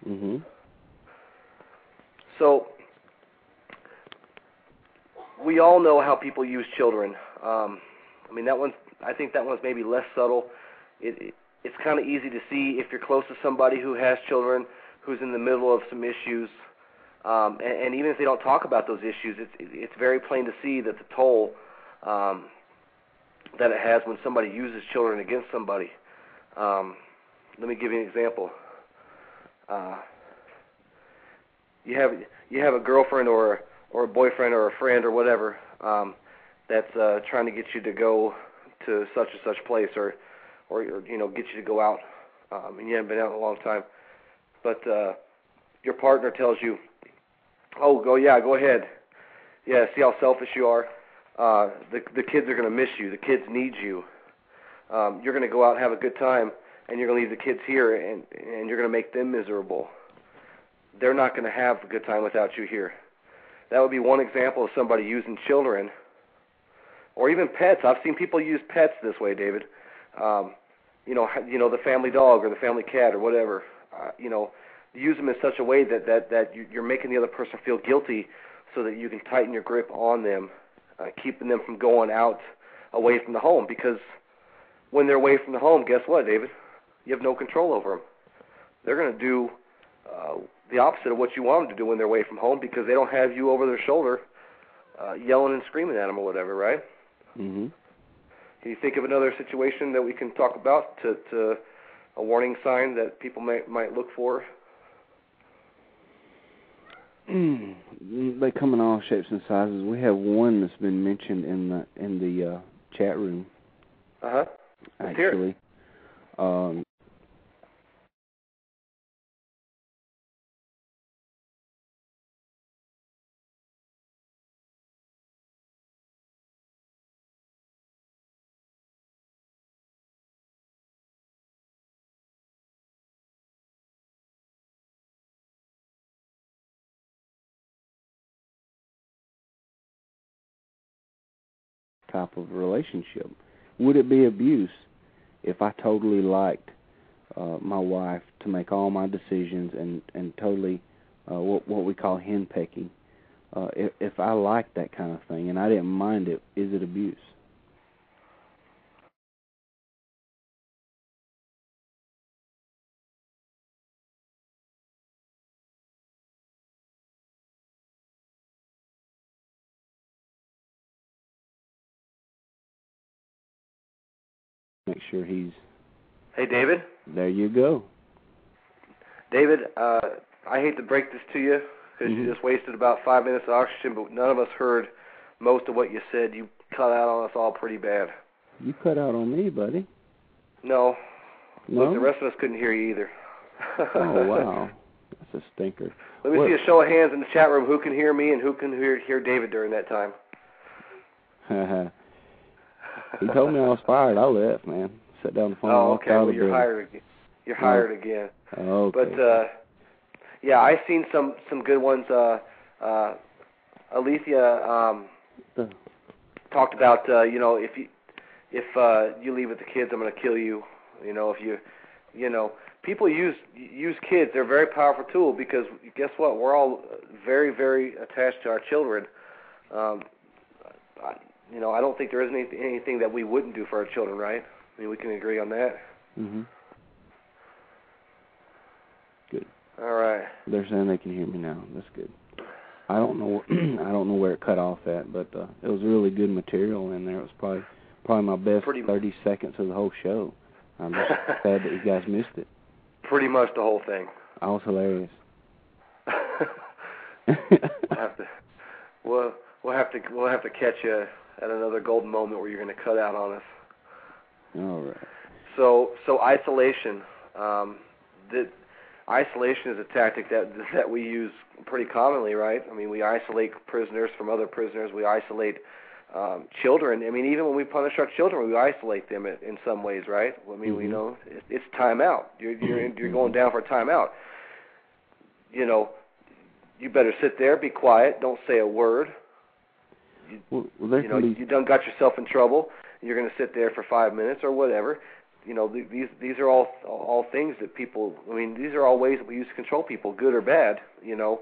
Mhm. So we all know how people use children. Um, I mean, that one's. I think that one's maybe less subtle. It, it it's kind of easy to see if you're close to somebody who has children, who's in the middle of some issues, um, and, and even if they don't talk about those issues, it's it's very plain to see that the toll um, that it has when somebody uses children against somebody. Um, let me give you an example. Uh, you have you have a girlfriend or or a boyfriend or a friend or whatever um, that's uh, trying to get you to go to such and such place or or, you know get you to go out um, and you haven't been out in a long time, but uh, your partner tells you, "Oh, go yeah, go ahead. Yeah, see how selfish you are. Uh, the the kids are to miss you. The kids need you. Um, you're to go out and have a good time, and you're to leave the kids here, and and you're to make them miserable. They're not to have a good time without you here. That would be one example of somebody using children, or even pets. I've seen people use pets this way, David. Um, you know, you know the family dog or the family cat or whatever. Uh, you know, use them in such a way that that that you- you're making the other person feel guilty, so that you can tighten your grip on them, uh, keeping them from going out away from the home. Because when they're away from the home, guess what, David? You have no control over them. They're going to do uh, the opposite of what you want them to do when they're away from home because they don't have you over their shoulder uh, yelling and screaming at them or whatever, right? Mhm. Can you think of another situation that we can talk about to, to a warning sign that people might might look for? they come in all shapes and sizes. We have one that's been mentioned in the in the uh, chat room. Uh huh. Let's hear it. Actually, um, type of relationship. Would it be abuse if I totally liked uh, my wife to make all my decisions and and totally uh, what what we call henpecking? Uh, if, if I liked that kind of thing and I didn't mind it, is it abuse? Sure he's Hey, David. there. You go. David, uh, I hate to break this to you because Mhm. you just wasted about five minutes of oxygen, but none of us heard most of what you said. You cut out on us all pretty bad. You cut out on me, buddy. No, No. look, the rest of us couldn't hear you either. oh wow, that's a stinker. Let me What- see a show of hands in the chat room. Who can hear me and who can hear hear David during that time? he told me I was fired. I left, man. Down the phone. oh, okay. Well, you're hired again. You're Oh. hired again. Okay. But uh yeah, I've seen some some good ones. Uh uh Alethea um talked about uh, you know, if you if uh you leave with the kids I'm gonna kill you. You know, if you you know, people use use kids, they're a very powerful tool because guess what? We're all very, very attached to our children. Um I, you know, I don't think there is any, anything that we wouldn't do for our children, right? I mean, we can agree on that. Mhm. Good. All right. They're saying they can hear me now. That's good. I don't know. I don't know where it cut off at, but uh, it was really good material in there. It was probably probably my best Pretty- 30 seconds of the whole show. I'm just sad that you guys missed it. Pretty much the whole thing. I was hilarious. we'll have to we'll we'll have to we'll have to catch you at another golden moment where you're going to cut out on us. All right. So so isolation. Um, the isolation is a tactic that that we use pretty commonly, right? I mean, we isolate prisoners from other prisoners. We isolate um, children. I mean, even when we punish our children, we isolate them in, in some ways, right? I mean, we Mhm. know it, it's time out. You're you're you're going down for time out. You know, you better sit there, be quiet, don't say a word. Well, well You know, be you done got yourself in trouble. You're going to sit there for five minutes or whatever. You know, th- these these are all all things that people. I mean, these are all ways that we use to control people, good or bad. You know,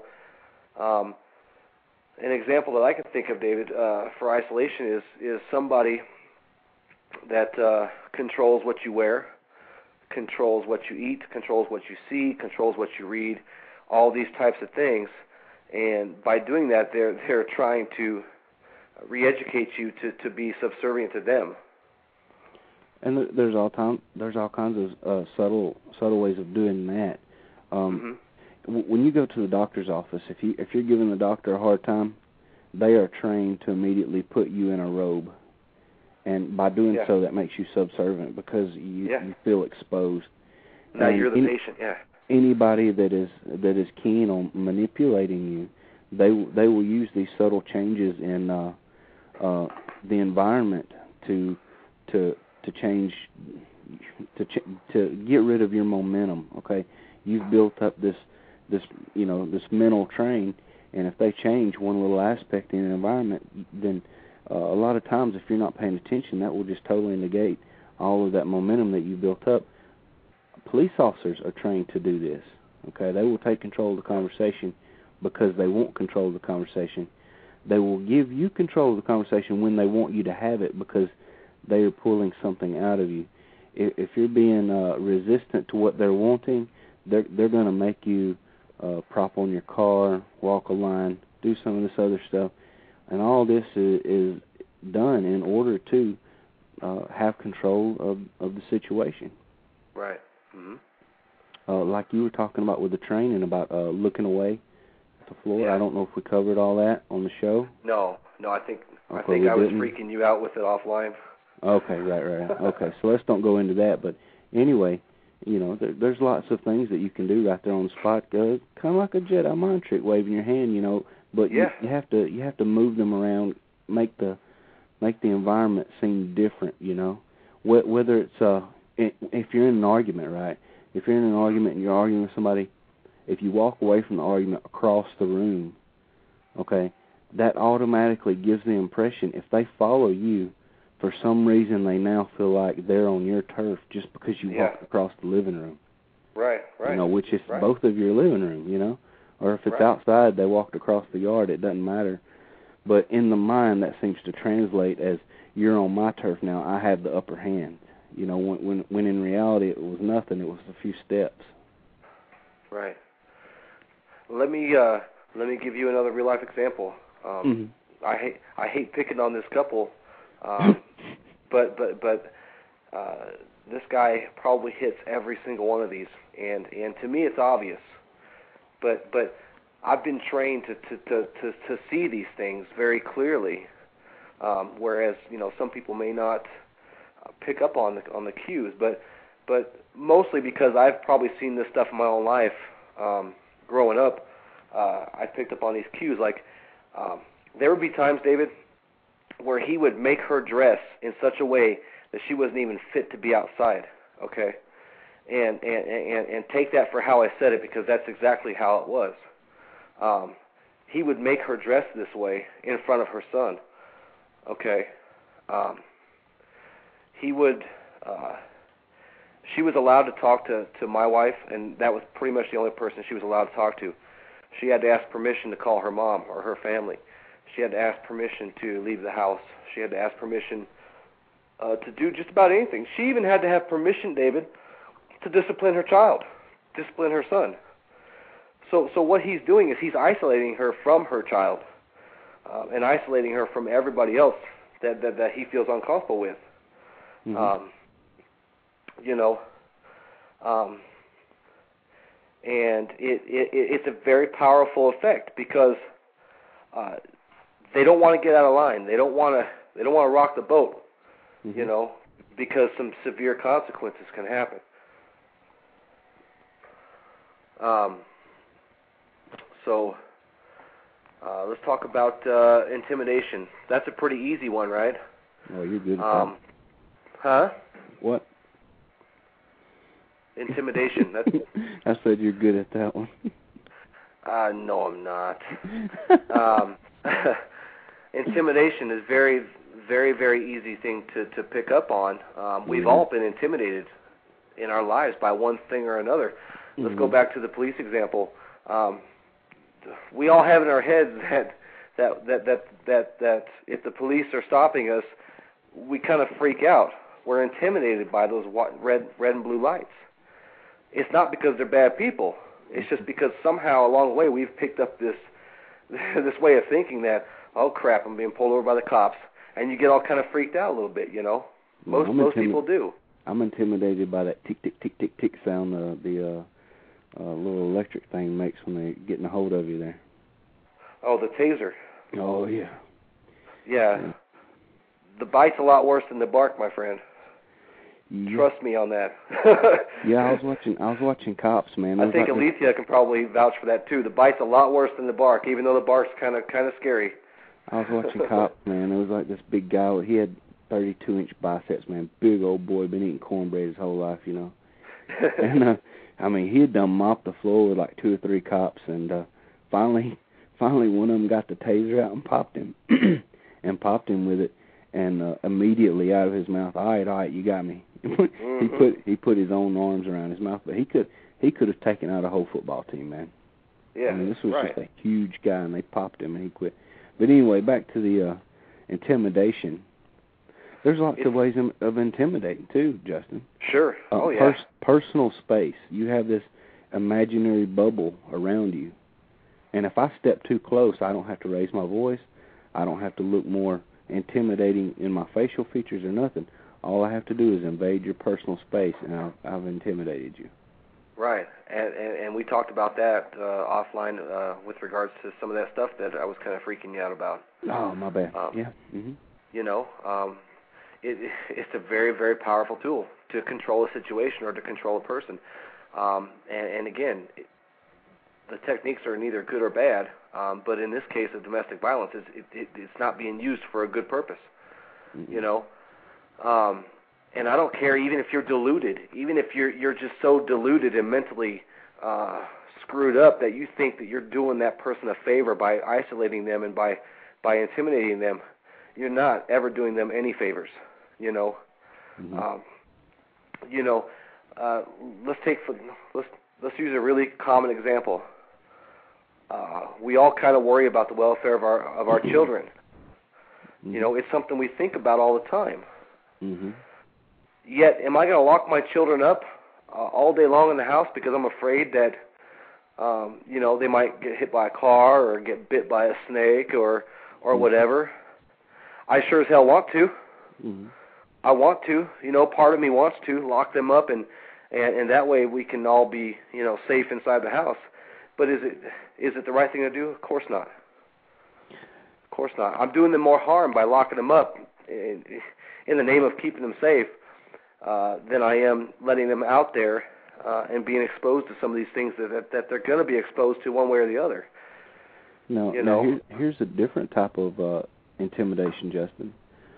um, an example that I can think of, David, uh, for isolation is is somebody that uh, controls what you wear, controls what you eat, controls what you see, controls what you read, all these types of things. And by doing that, they're they're trying to re-educate you to to be subservient to them. and there's all time there's all kinds of uh, subtle subtle ways of doing that. Um, hmm w- when you go to the doctor's office, if you if you're giving the doctor a hard time, they are trained to immediately put you in a robe, and by doing Yeah. so, that makes you subservient because you Yeah. you feel exposed. Now And you're the any- patient. Yeah. Anybody that is that is keen on manipulating you, they they will use these subtle changes in uh, uh, the environment to to to change to ch- to get rid of your momentum. Okay, you've built up this this you know this mental train, and if they change one little aspect in an environment, then uh, a lot of times if you're not paying attention, that will just totally negate all of that momentum that you built up. Police officers are trained to do this. Okay, they will take control of the conversation because they want control of the conversation. They will give you control of the conversation when they want you to have it because they are pulling something out of you. If, if you're being uh, resistant to what they're wanting, they're they're going to make you uh, prop on your car, walk a line, do some of this other stuff, and all this is, is done in order to uh, have control of of the situation. Right. hmm Uh, like you were talking about with the training about uh, looking away the floor. Yeah. I don't know if we covered all that on the show. No, no. I think I think I was didn't. freaking you out with it offline. Okay, right, right. Okay, so let's don't go into that. But anyway, you know, there, there's lots of things that you can do right there on the spot. Uh, kind of like a Jedi mind trick, waving your hand, you know. But Yeah. you, you have to you have to move them around, make the make the environment seem different, you know. Wh- Whether it's uh, if you're in an argument, right? If you're in an argument and you're arguing with somebody, if you walk away from the argument across the room, okay, that automatically gives the impression if they follow you for some reason they now feel like they're on your turf just because you Yeah. walked across the living room. Right. Right. You know, which is Right. both of your living room, you know. Or if it's Right. outside they walked across the yard, it doesn't matter. But in the mind that seems to translate as you're on my turf now, I have the upper hand. You know, when when when in reality it was nothing, it was a few steps. Right. Let me uh let me give you another real life example. Um Mhm. I hate I hate picking on this couple. Um but but but uh this guy probably hits every single one of these and and to me it's obvious. But but I've been trained to to to to, to see these things very clearly. Um whereas, you know, some people may not uh, pick up on the on the cues, but but mostly because I've probably seen this stuff in my own life um growing up. Uh I picked up on these cues like um there would be times, David, where he would make her dress in such a way that she wasn't even fit to be outside. Okay, and and and and take that for how I said it because that's exactly how it was. Um, he would make her dress this way in front of her son. Okay, um, he would. Uh, she was allowed to talk to to my wife, and that was pretty much the only person she was allowed to talk to. She had to ask permission to call her mom or her family. She had to ask permission to leave the house. She had to ask permission uh, to do just about anything. She even had to have permission, David, to discipline her child, discipline her son. So, so what he's doing is he's isolating her from her child, uh, and isolating her from everybody else that that, that he feels uncomfortable with. Mhm. Um, you know, um, and it, it it's a very powerful effect because uh, they don't want to get out of line. They don't want to they don't want to rock the boat. Mhm. You know, because some severe consequences can happen. Um, so uh, let's talk about uh, intimidation. That's a pretty easy one, right? Oh, you're good. Um, huh? What? Intimidation. That's I said you're good at that one. uh, no, I'm not. um, intimidation is very, very, very easy thing to to pick up on. Um, we've Mhm. all been intimidated in our lives by one thing or another. Let's go Mhm. back to the police example. Um, we all have in our heads that that that that that that if the police are stopping us, we kind of freak out. We're intimidated by those red red and blue lights. It's not because they're bad people. It's just because somehow along the way we've picked up this this way of thinking that oh crap, I'm being pulled over by the cops, and you get all kind of freaked out a little bit. You know, most I'm most intimi- people do. I'm intimidated by that tick tick tick tick tick sound uh, the uh, uh, little electric thing makes when they're getting a hold of you there. Oh, the taser. Oh yeah. Yeah. Yeah. The bite's a lot worse than the bark, my friend. Yeah. Trust me on that. Yeah, I was watching. I was watching Cops, man. It I think like this- Alicia can probably vouch for that too. The bite's a lot worse than the bark, even though the bark's kind of kind of scary. I was watching Cops, man. It was like this big guy. He had 32 inch biceps, man. Big old boy, been eating cornbread his whole life, you know. and uh, I mean, he had done mopped the floor with like two or three cops, and uh, finally, finally, one of them got the taser out and popped him, and popped him with it, and uh, immediately out of his mouth, all right, all right, you got me. He Mhm. put he put his own arms around his mouth, but he could he could have taken out a whole football team, man. yeah, I mean, this was right. just a huge guy, and they popped him, and he quit. But anyway, back to the uh, intimidation. There's lots of ways of, of intimidating too, Justin. Sure. Uh, oh yeah. pers- personal space. You have this imaginary bubble around you. And if I step too close, I don't have to raise my voice. I don't have to look more intimidating in my facial features or nothing. All I have to do is invade your personal space, and I've, I've intimidated you. Right, and, and and we talked about that uh, offline uh, with regards to some of that stuff that I was kind of freaking you out about. Oh, my bad. Um, yeah. Mhm. You know, um, it, it's a very very powerful tool to control a situation or to control a person. Um, and, and again, it, the techniques are neither good or bad, um, but in this case of domestic violence, it's, it, it, it's not being used for a good purpose. Mhm. You know, um, and I don't care even if you're deluded, even if you're you're just so deluded and mentally uh, screwed up that you think that you're doing that person a favor by isolating them and by by intimidating them. You're not ever doing them any favors. You know, Mhm. um, you know. Uh, let's take let's let's use a really common example. Uh, we all kind of worry about the welfare of our of our children. Mhm. You know, it's something we think about all the time. Mhm. Yet, am I going to lock my children up uh, all day long in the house because I'm afraid that, um, you know, they might get hit by a car or get bit by a snake or or Mhm. whatever? I sure as hell want to. Mhm. I want to. You know, part of me wants to lock them up and and and that way we can all be, you know, safe inside the house. But is it is it the right thing to do? Of course not. Of course not. I'm doing them more harm by locking them up in, in the name of keeping them safe uh, than I am letting them out there uh, and being exposed to some of these things that that, that they're going to be exposed to one way or the other. Now, you now know. here, here's a different type of uh, intimidation, Justin.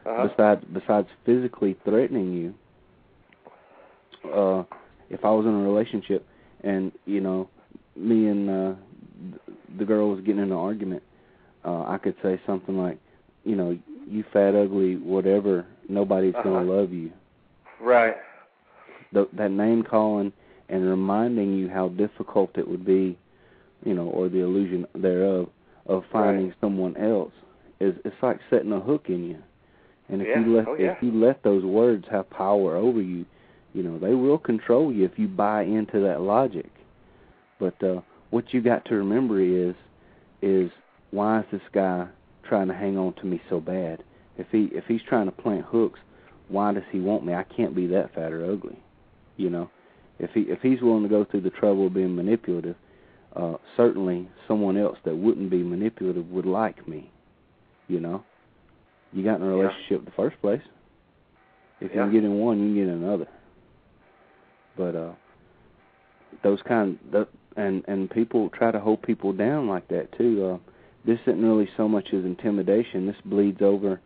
Uh-huh. Besides besides physically threatening you, uh, if I was in a relationship and you know me and uh, the girl was getting in an argument, uh, I could say something like, you know, you fat, ugly, whatever. Nobody's Uh-huh. gonna love you. Right. Th- that name calling and reminding you how difficult it would be, you know, or the illusion thereof of finding Right. someone else is it's like setting a hook in you. And if Yeah. you let Oh, yeah. if you let those words have power over you, you know, they will control you if you buy into that logic. But uh what you got to remember is is why is this guy trying to hang on to me so bad? If he if he's trying to plant hooks, why does he want me? I can't be that fat or ugly. You know, if he if he's willing to go through the trouble of being manipulative, uh, certainly someone else that wouldn't be manipulative would like me. You know, you got in a Yeah. relationship in the first place. If you can get in one, you can get in another. But uh, those kind that and and people try to hold people down like that too. Uh, this isn't really so much as intimidation. This bleeds over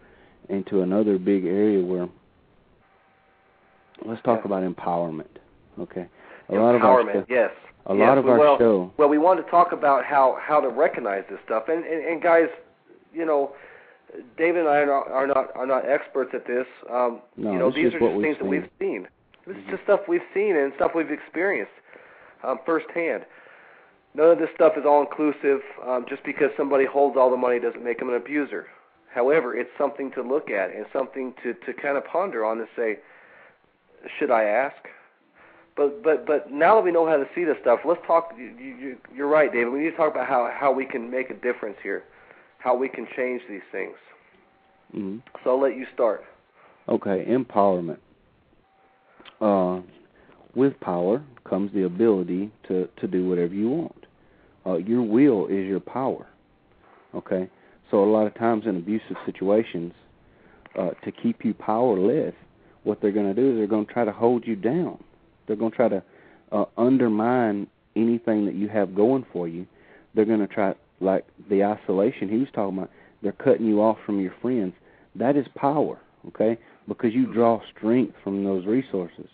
into another big area where let's talk Yeah. about empowerment. Okay, a lot of Empowerment. our yes. a Yes, lot of our well, show. Well, we want to talk about how how to recognize this stuff, and and, and guys, you know, David and I are not are not, are not experts at this. Um, No, you know, these are just things that we've seen. This is just stuff we've seen and stuff we've experienced um, firsthand. None of this stuff is all inclusive. Um, just because somebody holds all the money doesn't make them an abuser. However, it's something to look at and something to to kind of ponder on and say, should I ask? But but but now that we know how to see this stuff, let's talk. You, you, you're right, David. We need to talk about how how we can make a difference here, how we can change these things. Mhm. So I'll let you start. Okay, empowerment. Uh, with power comes the ability to to do whatever you want. Uh, your will is your power. Okay, so a lot of times in abusive situations, uh, to keep you powerless, what they're going to do is they're going to try to hold you down. They're going to try to uh, undermine anything that you have going for you. They're going to try, like the isolation he was talking about. They're cutting you off from your friends. That is power, okay? Because you draw strength from those resources.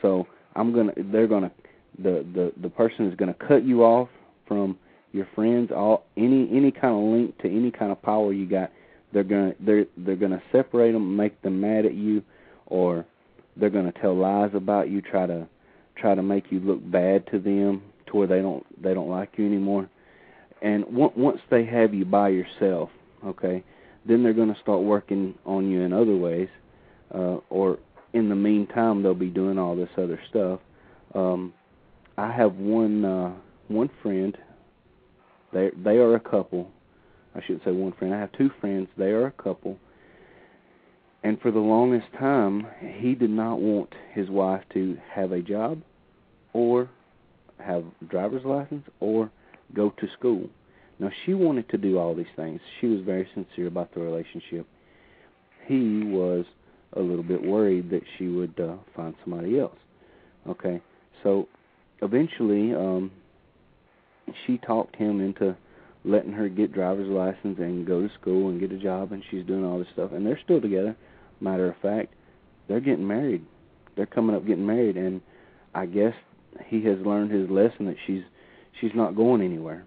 So I'm gonna, they're gonna, the the the person is gonna cut you off from your friends, all any any kind of link to any kind of power you got. They're gonna they're they're gonna separate them, make them mad at you, or they're gonna tell lies about you, try to try to make you look bad to them, to where they don't they don't like you anymore. And on- once they have you by yourself, okay, then they're to start working on you in other ways, uh, or in the meantime they'll be doing all this other stuff. Um, I have one uh one friend. They they are a couple. I shouldn't say one friend. I have two friends. They are a couple. And for the longest time, he did not want his wife to have a job or have driver's license or go to school. Now she wanted to do all these things. She was very sincere about the relationship. He was a little bit worried that she would uh, find somebody else. Okay, so eventually, um, she talked him into letting her get driver's license and go to school and get a job, and she's doing all this stuff, and they're still together. Matter of fact, they're getting married. They're coming up getting married, and I guess he has learned his lesson that she's she's not going anywhere.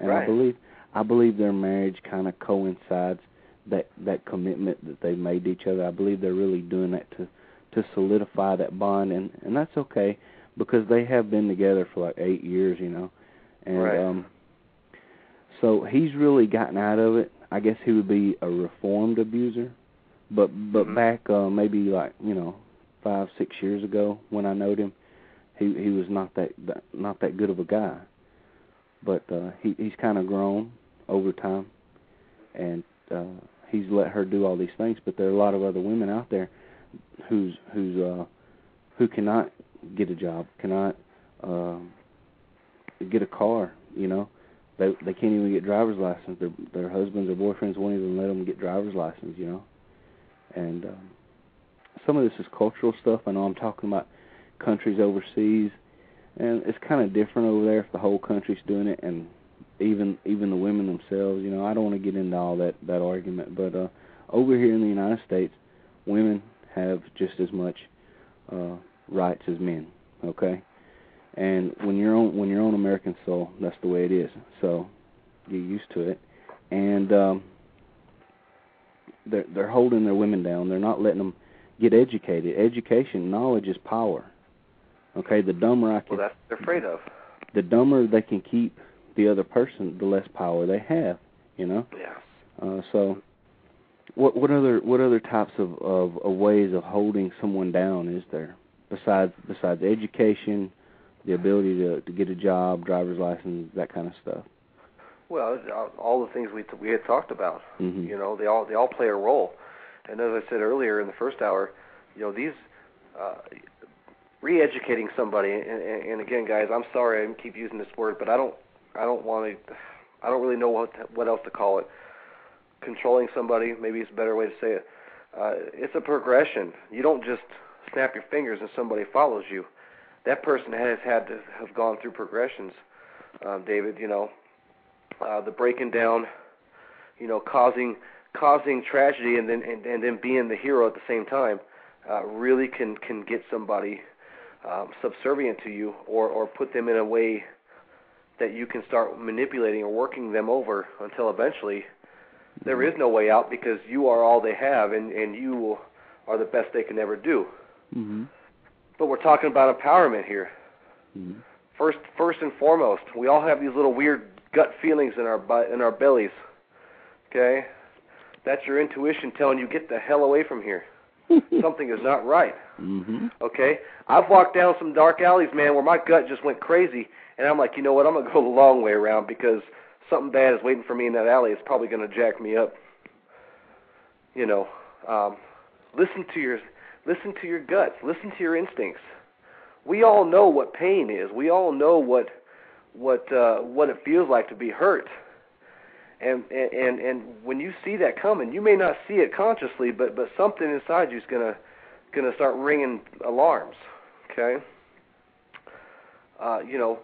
And right. I believe I believe their marriage kind of coincides that that commitment that they've made to each other. I believe they're really doing that to to solidify that bond, and and that's okay because they have been together for like eight years, you know, and right. um. So he's really gotten out of it. I guess he would be a reformed abuser, but but Mhm. back uh, maybe like you know five six years ago when I knowed him, he he was not that, that not that good of a guy. But uh, he he's kind of grown over time, and uh, he's let her do all these things. But there are a lot of other women out there who's who's uh, who cannot get a job, cannot um, get a car. You know, they they can't even get driver's license. Their their husbands or boyfriends won't even let them get driver's license. You know, and um, some of this is cultural stuff. I know I'm talking about countries overseas, and it's kind of different over there if the whole country's doing it, and even even the women themselves. You know, I don't want to get into all that that argument, but uh, over here in the United States, women have just as much uh, rights as men. Okay, and when you're on when you're on American soil, that's the way it is. So get used to it, and um, they're they're holding their women down. They're not letting them get educated. Education, knowledge is power. Okay, the dumber I can, Well, that's what they're afraid of. the dumber they can keep the other person, the less power they have. You know. Yeah. Uh, so, what what other what other types of, of of ways of holding someone down is there besides besides education, the ability to to get a job, driver's license, that kind of stuff? Well, all the things we we had talked about. Mhm. You know, they all they all play a role. And as I said earlier in the first hour, you know, these uh, re-educating somebody. And, and, again, guys, I'm sorry I keep using this word, but I don't I don't want to. I don't really know what what else to call it. Controlling somebody, maybe it's a better way to say it. Uh, it's a progression. You don't just snap your fingers and somebody follows you. That person has had to have gone through progressions. Um, David, you know, uh, the breaking down, you know, causing causing tragedy and then and, and then being the hero at the same time, uh, really can can get somebody um, subservient to you or or put them in a way that you can start manipulating or working them over until eventually there is no way out because you are all they have and and you are the best they can ever do. Mm-hmm. But we're talking about empowerment here. Mm-hmm. First, first and foremost, we all have these little weird gut feelings in our in our bellies. Okay, that's your intuition telling you get the hell away from here. Something is not right. Mm-hmm. Okay, I've walked down some dark alleys, man, where my gut just went crazy, and I'm like, you know what? I'm gonna go the long way around because something bad is waiting for me in that alley. It's probably gonna jack me up. You know, um, listen to your listen to your guts. Listen to your instincts. We all know what pain is. We all know what what uh, what it feels like to be hurt. And, and and when you see that coming, you may not see it consciously, but but something inside you is gonna gonna start ringing alarms. Okay. Uh, you know,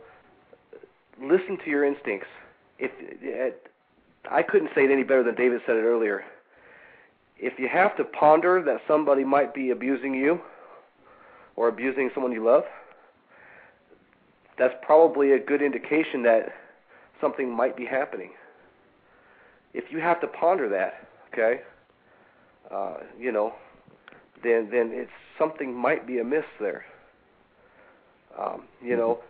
listen to your instincts. If it, I couldn't say it any better than David said it earlier. If you have to ponder that somebody might be abusing you or abusing someone you love, that's probably a good indication that something might be happening. If you have to ponder that, okay, uh, you know, then then it's something might be amiss there. Um, you know,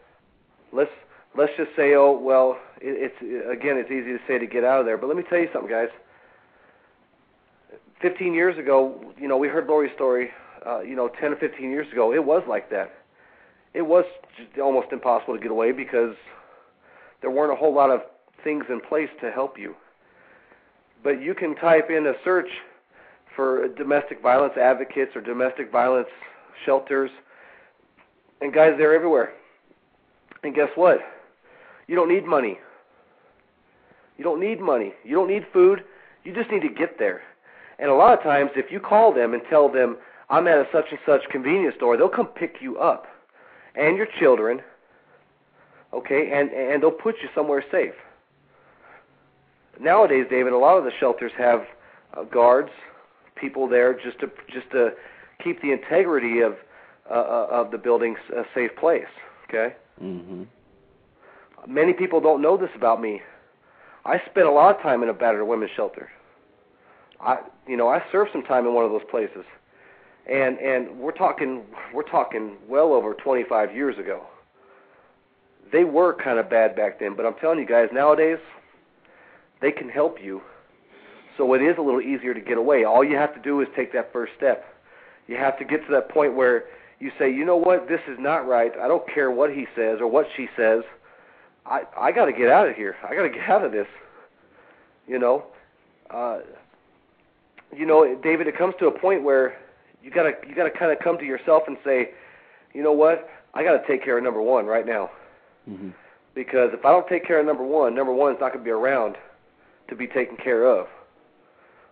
let's let's just say, oh well, it, it's again, it's easy to say to get out of there, but let me tell you something, guys. 15 years ago, you know, we heard Lori's story. Uh, you know, 10 or 15 years ago, it was like that. it was just almost impossible to get away because there weren't a whole lot of things in place to help you. But you can type in a search for domestic violence advocates or domestic violence shelters, and guys, they're everywhere. And guess what? You don't need money. You don't need money. You don't need food. You just need to get there. And a lot of times, if you call them and tell them, I'm at a such and such convenience store, they'll come pick you up and your children, okay, and, and they'll put you somewhere safe. Nowadays, David, a lot of the shelters have uh, guards, people there just to just to keep the integrity of uh, uh of the building a safe place. Okay. Mm-hmm. Many people don't know this about me. I spent a lot of time in a battered women's shelter. I, you know, I served some time in one of those places, and and we're talking we're talking well over 25 years ago. They were kind of bad back then, but I'm telling you guys, nowadays they can help you. So it is a little easier to get away. All you have to do is take that first step. You have to get to that point where you say, you know what, this is not right. I don't care what he says or what she says. I I got to get out of here. I got to get out of this. You know, uh, you know, David. It comes to a point where you gotta you gotta kind of come to yourself and say, you know what, I got to take care of number one right now. Mm-hmm. Because if I don't take care of number one, number one is not going to be around to be taken care of,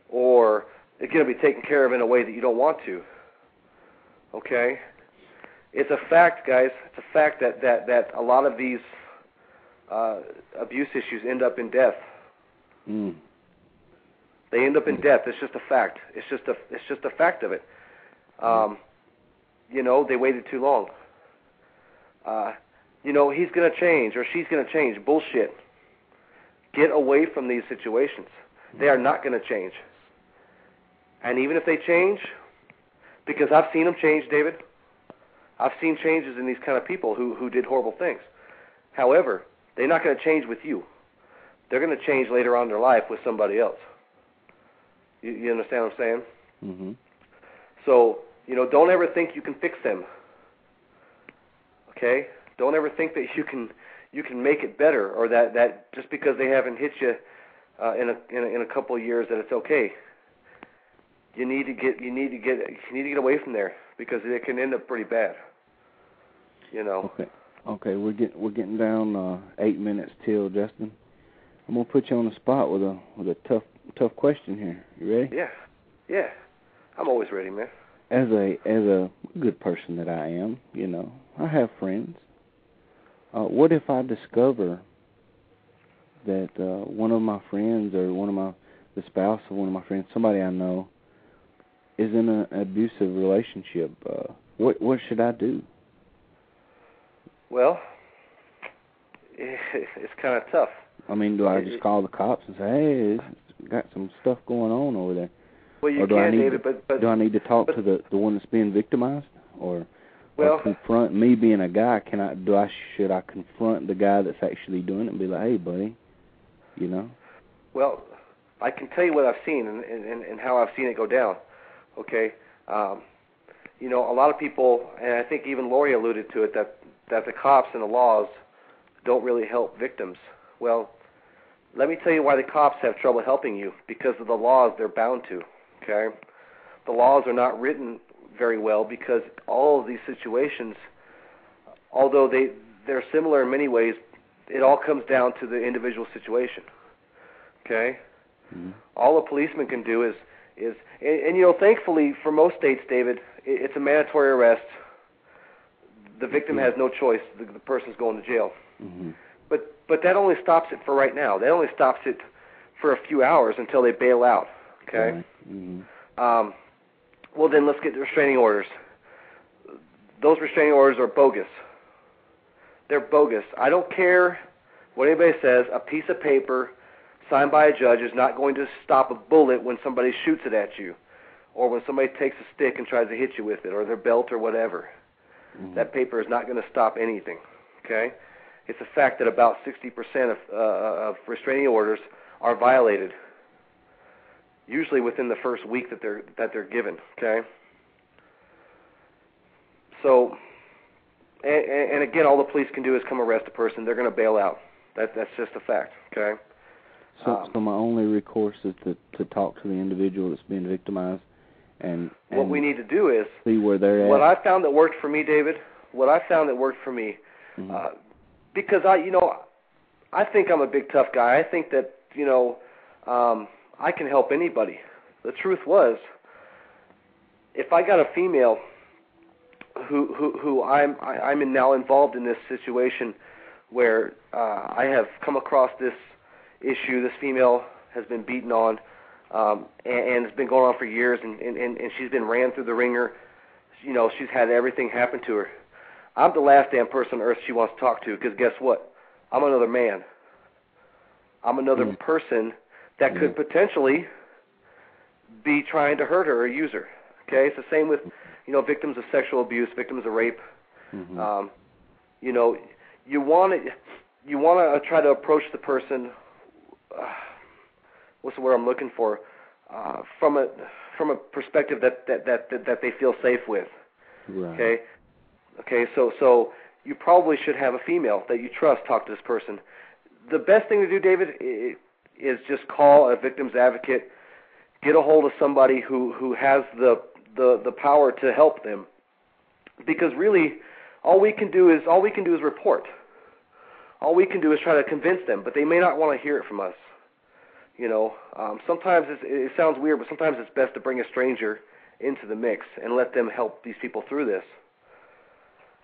or it's going to be taken care of in a way that you don't want to. Okay, it's a fact, guys. It's a fact that that that a lot of these uh, abuse issues end up in death. Mm. They end up in debt. It's just a fact. It's just a it's just a fact of it. Um, you know, they waited too long. Uh, you know, he's to change or she's to change. Bullshit. Get away from these situations. They are not to change. And even if they change, because I've seen them change, David. I've seen changes in these kind of people who who did horrible things. However, they're not going to change with you. They're going to change later on in their life with somebody else. You, you understand what I'm saying? Mm-hmm. So, you know, don't ever think you can fix them. Okay? Don't ever think that you can you can make it better or that that just because they haven't hit you uh, in a in a, in a couple of years that it's okay. You need to get you need to get you need to get away from there because it can end up pretty bad. You know. Okay. Okay, we're getting we're getting down uh, eight minutes till Justin. I'm gonna put you on the spot with a with a tough tough question here. You ready? Yeah. Yeah. I'm always ready, man. As a as a good person that I am, you know, I have friends. Uh, what if I discover that uh, one of my friends or one of my the spouse of one of my friends, somebody I know, is in an abusive relationship? Uh, what what should I do? Well, it's kind of tough. I mean, do I just call the cops and say, "Hey, got some stuff going on over there"? Well, you or do I can, need David, to, but but do I need to talk but- to the the one that's being victimized, or, Well- or confront me being a guy? Can I do I should I confront the guy that's actually doing it and be like, "Hey, buddy," you know? Well, I can tell you what I've seen and, and, and how I've seen it go down. Okay, um, you know, a lot of people, and I think even Lori alluded to it, that that the cops and the laws don't really help victims. Well, let me tell you why the cops have trouble helping you because of the laws they're bound to. Okay, the laws are not written very well because all of these situations, although they they're similar in many ways, it all comes down to the individual situation. Okay, Mhm. all a policeman can do is is and, and you know thankfully for most states, David, it, it's a mandatory arrest. The victim has no choice. The, the person's going to jail. Mhm. But that only stops it for right now. That only stops it for a few hours until they bail out. Okay. Mhm. Um, well, then let's get the restraining orders. Those restraining orders are bogus. They're bogus. I don't care what anybody says. A piece of paper signed by a judge is not going to stop a bullet when somebody shoots it at you, or when somebody takes a stick and tries to hit you with it, or their belt, or whatever. Mhm. That paper is not going to stop anything. Okay? It's a fact that about 60% of, uh, of restraining orders are violated, usually within the first week that they're that they're given. Okay. So, and, and again, all the police can do is come arrest a person. They're going to bail out. That that's just a fact. Okay. So, Um, so my only recourse is to to talk to the individual that's being victimized, and, and What we need to do is see where they're at. what. I found that worked for me, David. What I found that worked for me, Mhm. uh, because I, you know, I think I'm a big tough guy. I think that you know, um, I can help anybody. The truth was, if I got a female who who who I'm I, I'm now involved in this situation where uh, I have come across this issue. This female has been beaten on, um, and, and it's been going on for years, and and and she's been ran through the ringer. You know, she's had everything happen to her. I'm the last damn person on earth she wants to talk to because guess what? I'm another man. I'm another Mm. person that Yeah. could potentially be trying to hurt her or use her. Okay, it's the same with you know victims of sexual abuse, victims of rape. Mhm. Um, you know, you want to you want to try to approach the person. Uh, what's the word I'm looking for? Uh, from a from a perspective that that that that, that they feel safe with. right. Okay. Okay. So so you probably should have a female that you trust talk to this person. The best thing to do, David, is just call a victim's advocate. Get a hold of somebody who who has the the the power to help them. Because really, all we can do is all we can do is report. All we can do is try to convince them, but they may not want to hear it from us. You know, um, sometimes it's, it sounds weird, but sometimes it's best to bring a stranger into the mix and let them help these people through this.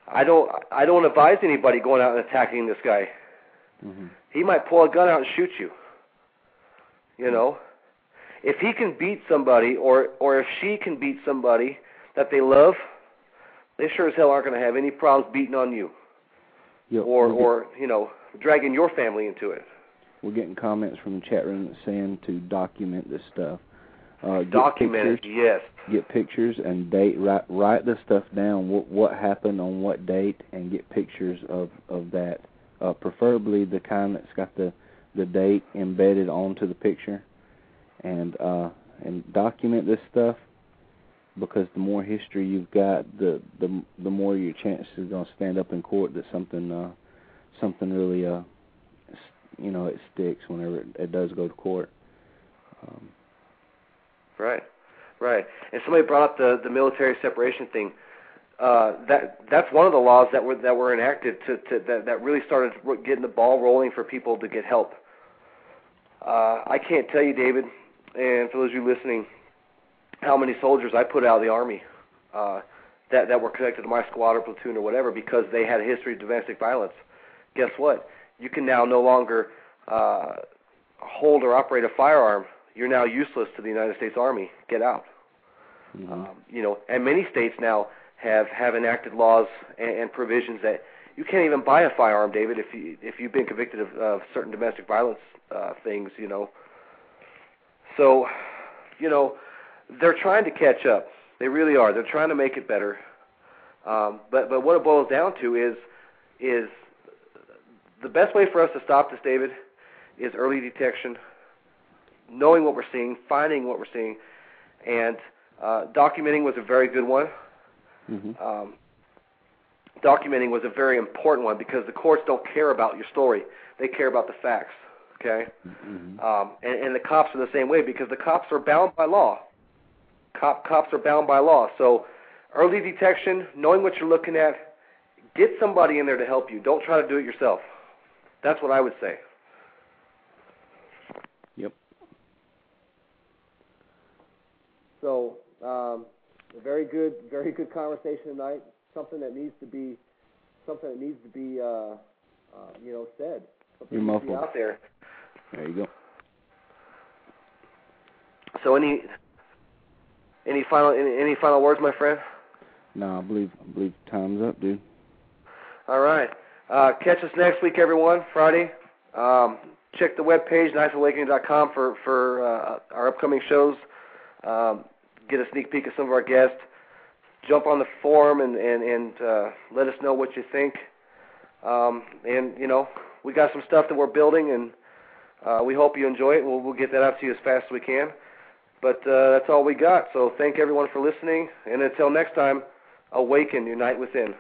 I don't I don't advise anybody going out and attacking this guy. Mhm. He might pull a gun out and shoot you. You know, if he can beat somebody, or or if she can beat somebody that they love, they sure as hell aren't going to have any problems beating on you, or get- or you know dragging your family into it. we're getting comments from the chat room saying to document this stuff. Uh, Document it, pictures, yes. get pictures and date. Write write the stuff down. What what happened on what date, and get pictures of of that. Uh, preferably the kind that's got the the date embedded onto the picture, and uh, and document this stuff because the more history you've got, the the the more your chances are going to stand up in court that something uh, something really uh, you know it sticks whenever it, it does go to court. Um, Right, right. And somebody brought up the the military separation thing. Uh, that that's one of the laws that were that were enacted to, to that that really started getting the ball rolling for people to get help. Uh, I can't tell you, David, and for those of you listening, how many soldiers I put out of the army uh, that that were connected to my squad or platoon or whatever because they had a history of domestic violence. Guess what? You can now no longer uh, hold or operate a firearm you're now useless to the United States Army. Get out. mhm. Um, you know, and many states now have have enacted laws and, and provisions that you can't even buy a firearm, David, if you if you've been convicted of uh, certain domestic violence uh, things. You know, so you know they're trying to catch up. They really are. They're trying to make it better. Um, but but what it boils down to is is the best way for us to stop this, David, is early detection, knowing what we're seeing, finding what we're seeing, and uh, documenting was a very good one. Mhm. Um, documenting was a very important one because the courts don't care about your story; they care about the facts. Okay, Mhm. um, and, and the cops are the same way because the cops are bound by law. Cop cops are bound by law. So, early detection, knowing what you're looking at, get somebody in there to help you. Don't try to do it yourself. That's what I would say. So, um, a very good, very good conversation tonight. Something that needs to be, something that needs to be, uh, uh, you know, said. Something You're needs to be muffled. out there. There you go. So, any, any final, any, any final words, my friend? No, I believe I believe time's up, dude. All right. Uh, catch us next week, everyone. Friday. Um, check the webpage, niceawakening.com, for for uh, our upcoming shows. Um, get a sneak peek of some of our guests. Jump on the forum and and and uh, let us know what you think. Um, and you know, we got some stuff that we're building, and uh, we hope you enjoy it. We'll we'll get that out to you as fast as we can. But uh, that's all we got. So thank everyone for listening, and until next time, awaken, unite within.